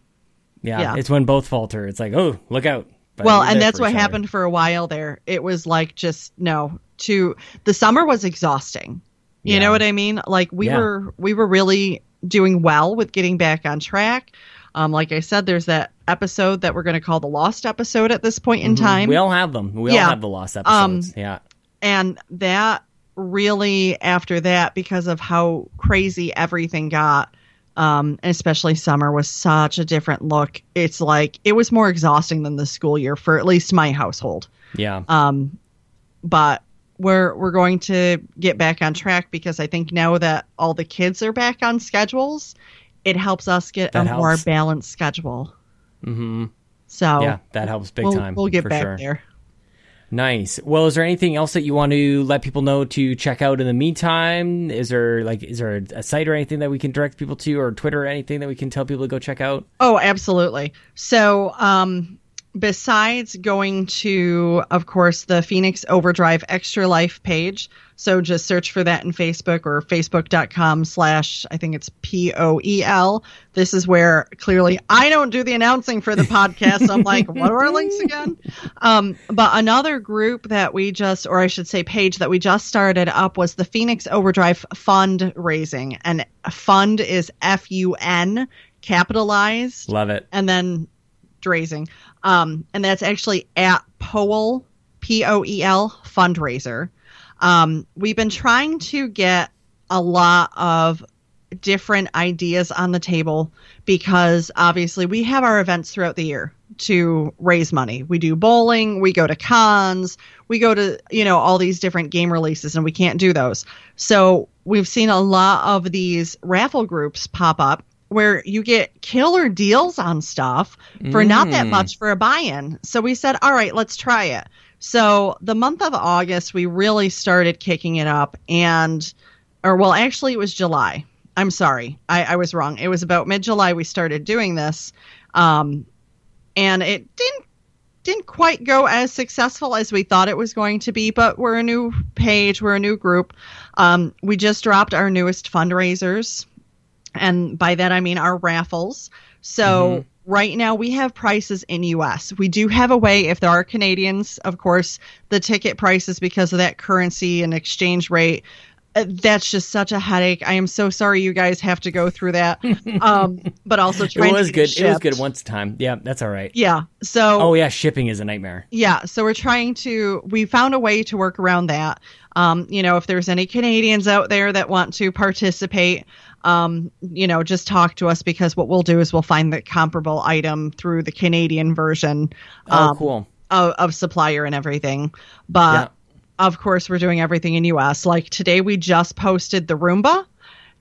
Yeah, Yeah. it's when both falter. It's like, oh, look out. But Well, and that's what other. happened for a while there. It was like just no to the summer was exhausting. You Yeah. know what I mean? Like we Yeah. were we were really doing well with getting back on track. Um, like I said, there's that episode that we're going to call the lost episode at this point in time, Mm-hmm. We all have them. We Yeah. all have the lost episodes. Um, yeah. and that really after that because of how crazy everything got. Um, and especially summer was such a different look. It's like it was more exhausting than the school year for at least my household. Yeah. Um, but we're we're going to get back on track because I think now that all the kids are back on schedules, it helps us get That a more balanced schedule. hmm So Yeah, that helps big we'll, time. we'll get for back sure. there. Nice. Well, is there anything else that you want to let people know to check out in the meantime? Is there like is there a, site or anything that we can direct people to or Twitter or anything that we can tell people to go check out? Oh, absolutely. So, um, besides going to, of course, the Phoenix Overdrive Extra Life page, so just search for that in Facebook or facebook.com slash, I think it's P O E L. This is where clearly I don't do the announcing for the podcast. I'm like, what are our links again? Um, but another group that we just, or I should say page that we just started up was the Phoenix Overdrive fundraising. And fund is F U N capitalized. Love it. And then drazing. Um, and that's actually at Poel, P O E L fundraiser. Um, we've been trying to get a lot of different ideas on the table because obviously we have our events throughout the year to raise money. We do bowling, we go to cons, we go to, you know, all these different game releases and we can't do those. So we've seen a lot of these raffle groups pop up where you get killer deals on stuff for not that Mm. much for a buy-in. So we said, all right, let's try it. So the month of August, we really started kicking it up, and or well, actually, it was July. I'm sorry, I, I was wrong. It was about mid-July we started doing this, um, and it didn't didn't quite go as successful as we thought it was going to be. But we're a new page, we're a new group. Um, we just dropped our newest fundraisers, and by that I mean our raffles. So right now we have prices in US. We do have a way if there are Canadians, of course, the ticket prices because of that currency and exchange rate. uh, That's just such a headache. I am so sorry you guys have to go through that. Um, but also It was good. It was good once a time. Yeah, that's all right. Yeah. So Oh yeah, shipping is a nightmare. yeah, so we're trying to we found a way to work around that. Um, you know, if there's any Canadians out there that want to participate, um, you know, just talk to us because what we'll do is we'll find the comparable item through the Canadian version Oh, um, cool. of, of supplier and everything. But Yeah. of course, we're doing everything in US. Like today, we just posted the Roomba,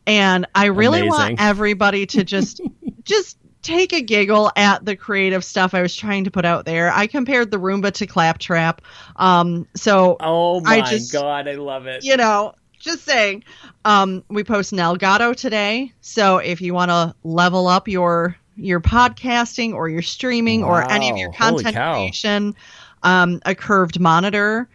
and I really Amazing. want everybody to just just take a giggle at the creative stuff I was trying to put out there. I compared the Roomba to Claptrap. Um, so Oh I my just- god, I love it. you know, just saying. Um, we post an Elgato today, so if you want to level up your your podcasting or your streaming or any of your content creation, um, a curved monitor.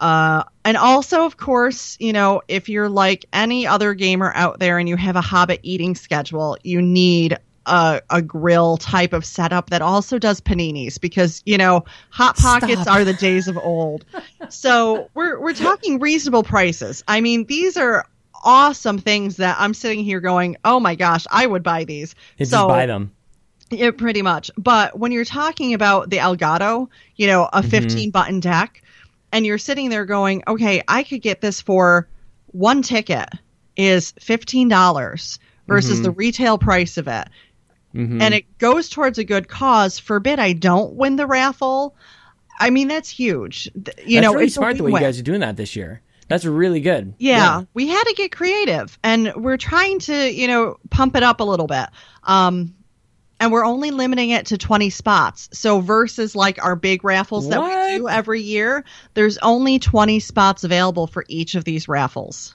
Uh, and also, of course, you know, if you're like any other gamer out there and you have a Hobbit eating schedule, you need a, a grill type of setup that also does paninis because, you know, Hot Pockets Stop. are the days of old. so we're, we're talking reasonable prices. I mean, these are awesome things that I'm sitting here going, oh my gosh, I would buy these. Just so, buy them. yeah, pretty much. But when you're talking about the Elgato, you know, a mm-hmm. 15 button deck, and you're sitting there going, okay, I could get this for one ticket is $15 versus mm-hmm. the retail price of it. Mhm. And it goes towards a good cause. Forbid I don't win the raffle. I mean, that's huge. You That's know, really it's smart the way you win-win. guys are doing that this year. That's really good. Yeah, we had to get creative, and we're trying to, you know, pump it up a little bit. Um, and we're only limiting it to 20 spots. So versus like our big raffles that we do every year, there's only 20 spots available for each of these raffles.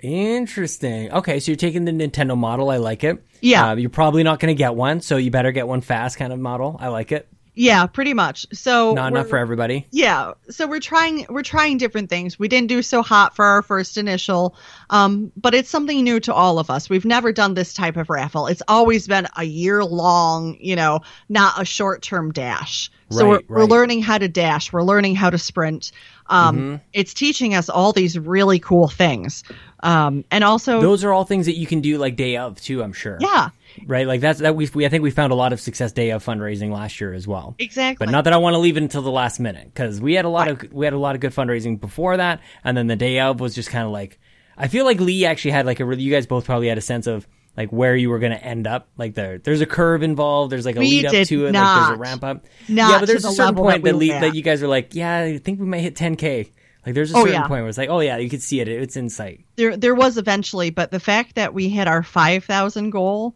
Interesting. Okay, so you're taking the Nintendo model. I like it. Yeah. Uh, you're probably not going to get one, so you better get one fast kind of model. I like it. Yeah, pretty much. So Not enough for everybody. yeah so we're trying we're trying different things we didn't do so hot for our first initial um, but it's something new to all of us we've never done this type of raffle it's always been a year long you know not a short term dash so Right, we're, we're learning how to dash we're learning how to sprint um, Mm-hmm. it's teaching us all these really cool things um, and also Those are all things that you can do like day of too. I'm sure. yeah Right. Like that's that we we I think we found a lot of success day of fundraising last year as well. exactly But not that I want to leave it until the last minute because we had a lot of we had a lot of good fundraising before that, and then the day of was just kind of like I feel like Lee actually had like a really you guys both probably had a sense of like where you were going to end up. Like there there's a curve involved. There's like a We lead up to it. Like there's a ramp up. Not yeah, but there's the a certain point that that we Lee, were that you guys are like, yeah, I think we might hit 10k. Like there's a Oh, certain yeah. point where it's like, oh yeah, you could see it. It's in sight. there there was eventually, but the fact that we hit our 5,000 goal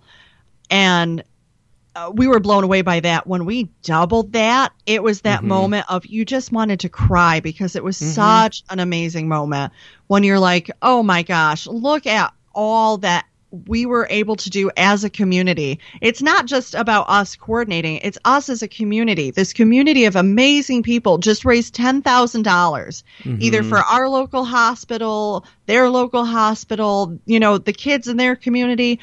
and uh, we were blown away by that when we doubled that it was that mm-hmm. moment of you just wanted to cry because it was mm-hmm. such an amazing moment when you're like oh my gosh look at all that we were able to do as a community. It's not just about us coordinating, it's us as a community. This community of amazing people just raised $10,000 mm-hmm. either for our local hospital, their local hospital, you know, the kids in their community.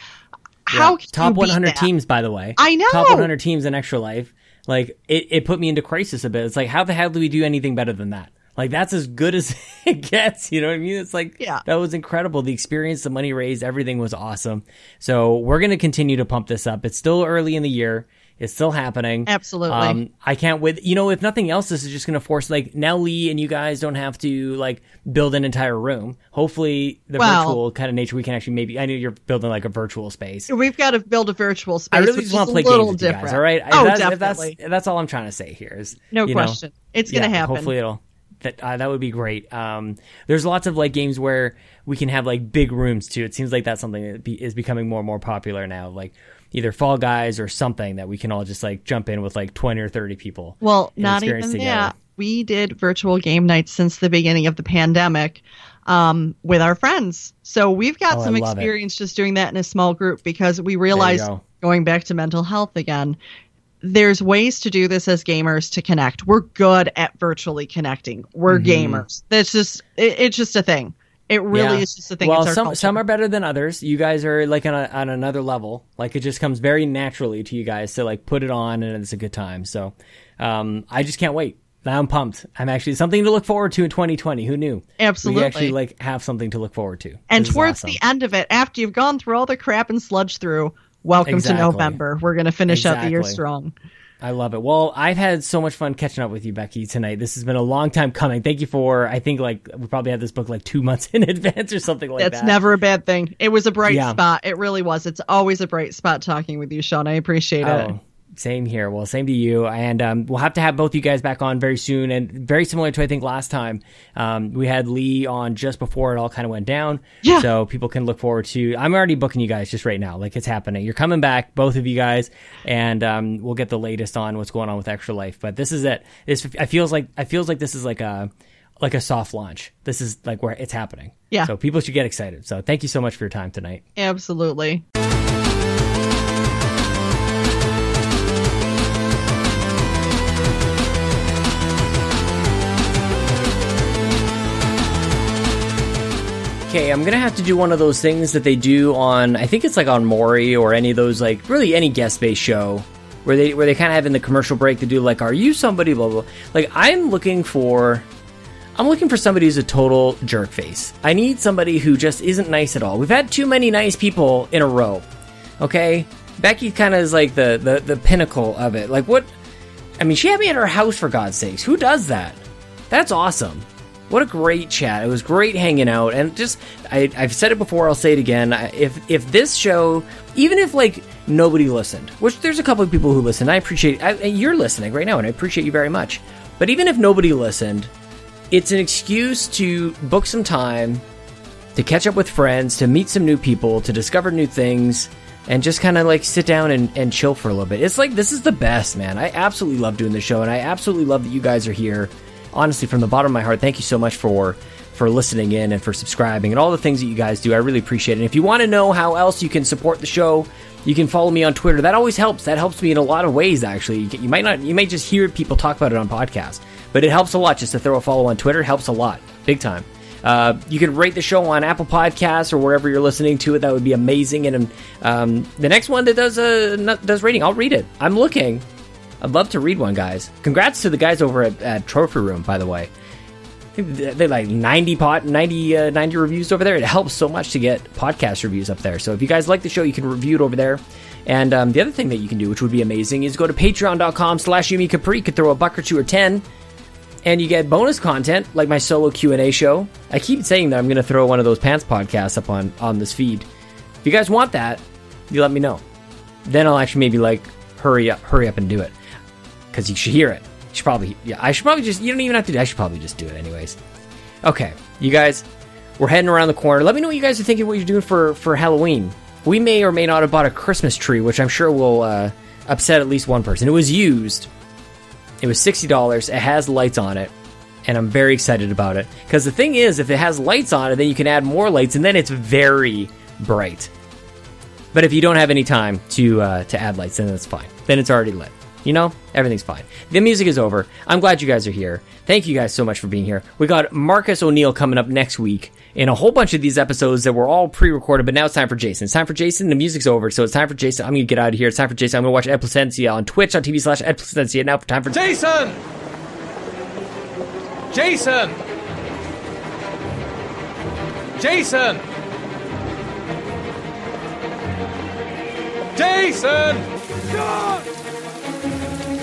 How Yeah. can top you beat 100 that? teams, by the way. I know. top 100 teams in Extra Life. Like it, it put me into crisis a bit. It's like, how the hell do we do anything better than that? Like that's as good as it gets. You know what I mean? It's like Yeah. that was incredible. The experience, the money raised, everything was awesome. So we're gonna continue to pump this up. It's still early in the year. It's still happening. Absolutely. Um, I can't wait. You know, if nothing else, this is just going to force like now Lee and you guys don't have to like build an entire room. Hopefully, the Well- virtual kind of nature we can actually maybe. I know you're building like a virtual space. We've got to build a virtual space. I really just want to play a little games with you different. guys. All right. Oh, that's, definitely. That's, that's all I'm trying to say here. Is no you know, question. it's going to yeah, happen. Hopefully it'll. That uh, that would be great. Um, there's lots of like games where we can have like big rooms too. It seems like that's something that be, is becoming more and more popular now. Like either Fall Guys or something that we can all just like jump in with like 20 or 30 people. Well, not even together. that. We did virtual game nights since the beginning of the pandemic um, with our friends. So we've got Oh, some love it. experience just doing that in a small group because we realized, go. going back to mental health again, there's ways to do this as gamers to connect. We're good at virtually connecting. We're gamers. That's just, it, it's just a thing. It really. Yeah. is just a thing. Well, it's our some culture. some are better than others. You guys are like on, a, on another level. Like it just comes very naturally to you guys to like put it on and it's a good time. So um, I just can't wait. I'm pumped. I'm actually something to look forward to in 2020. Who knew? Absolutely. We actually like have something to look forward to. And This towards awesome. the end of it, after you've gone through all the crap and sludge through, welcome Exactly. to November. We're going to finish out the year strong. I love it. Well, I've had so much fun catching up with you, Becky, tonight. This has been a long time coming. Thank you for. I think like we probably had this book like two months in advance or something like That's that. That's never a bad thing. It was a bright Yeah. spot. It really was. It's always a bright spot talking with you, Sean. I appreciate it. Oh, Same here. Well, same to you. And um, we'll have to have both you guys back on very soon. And very similar to I think last time, um, we had Lee on just before it all kind of went down. Yeah. So people can look forward to. I'm already booking you guys just right now. Like it's happening. You're coming back, both of you guys, and um, we'll get the latest on what's going on with Extra Life. But this is it. This I feels like I feels like this is like a like a soft launch. This is like where it's happening. Yeah. So people should get excited. So thank you so much for your time tonight. Absolutely. Okay, I'm gonna have to do one of those things that they do on. I think it's like on Maury or any of those like really any guest based show where they where they kind of have in the commercial break to do like, are you somebody? Blah blah. Like I'm looking for. I'm looking for somebody who's a total jerk face. I need somebody who just isn't nice at all. We've had too many nice people in a row. Okay, Becky kind of is like the, the the pinnacle of it. Like what? I mean, she had me at her house for God's sakes. Who does that? That's awesome. What a great chat. It was great hanging out, and just I, I've said it before. I'll say it again. If if this show, even if like nobody listened, which there's a couple of people who listen, I appreciate. I, you're listening right now, and I appreciate you very much. But even if nobody listened, it's an excuse to book some time to catch up with friends, to meet some new people, to discover new things, and just kind of like sit down and, and chill for a little bit. It's like this is the best, man. I absolutely love doing the show, and I absolutely love that you guys are here. Honestly, from the bottom of my heart, thank you so much for for listening in and for subscribing and all the things that you guys do. I really appreciate it. And if you want to know how else you can support the show, you can follow me on Twitter. That always helps. That helps me in a lot of ways. Actually, you, might not, you may just hear people talk about it on podcasts, but it helps a lot just to throw a follow on Twitter. Helps a lot, big time. Uh, you can rate the show on Apple Podcasts or wherever you're listening to it. That would be amazing. And um, the next one that does a does rating, I'll read it. I'm looking. I'd love to read one, guys. Congrats to the guys over at, at Trophy Room, by the way. They're like 90 pot 90, uh, 90 reviews over there. It helps so much to get podcast reviews up there. So if you guys like the show, you can review it over there. And um, the other thing that you can do, which would be amazing, is go to patreon.com slash Yumi Capri. Could throw a buck or two or ten and you get bonus content like my solo q&a show i keep saying that i'm going to throw one of those pants podcasts up on on this feed if you guys want that you let me know then i'll actually maybe like hurry up hurry up and do it because you should hear it you should probably yeah i should probably just you don't even have to do i should probably just do it anyways okay you guys we're heading around the corner let me know what you guys are thinking what you're doing for for halloween we may or may not have bought a christmas tree which i'm sure will uh, upset at least one person it was used it was $60. It has lights on it. And I'm very excited about it. Because the thing is, if it has lights on it, then you can add more lights, and then it's very bright. But if you don't have any time to uh, to add lights, then that's fine. Then it's already lit. You know, everything's fine. The music is over. I'm glad you guys are here. Thank you guys so much for being here. We got Marcus O'Neill coming up next week in a whole bunch of these episodes that were all pre-recorded, but now it's time for Jason. It's time for Jason. The music's over, so it's time for Jason. I'm gonna get out of here. It's time for Jason. I'm gonna watch Ed Placencia on Twitch on TV slash Ed Placencia. Now time for Jason! Jason! Jason! Jason! Sean!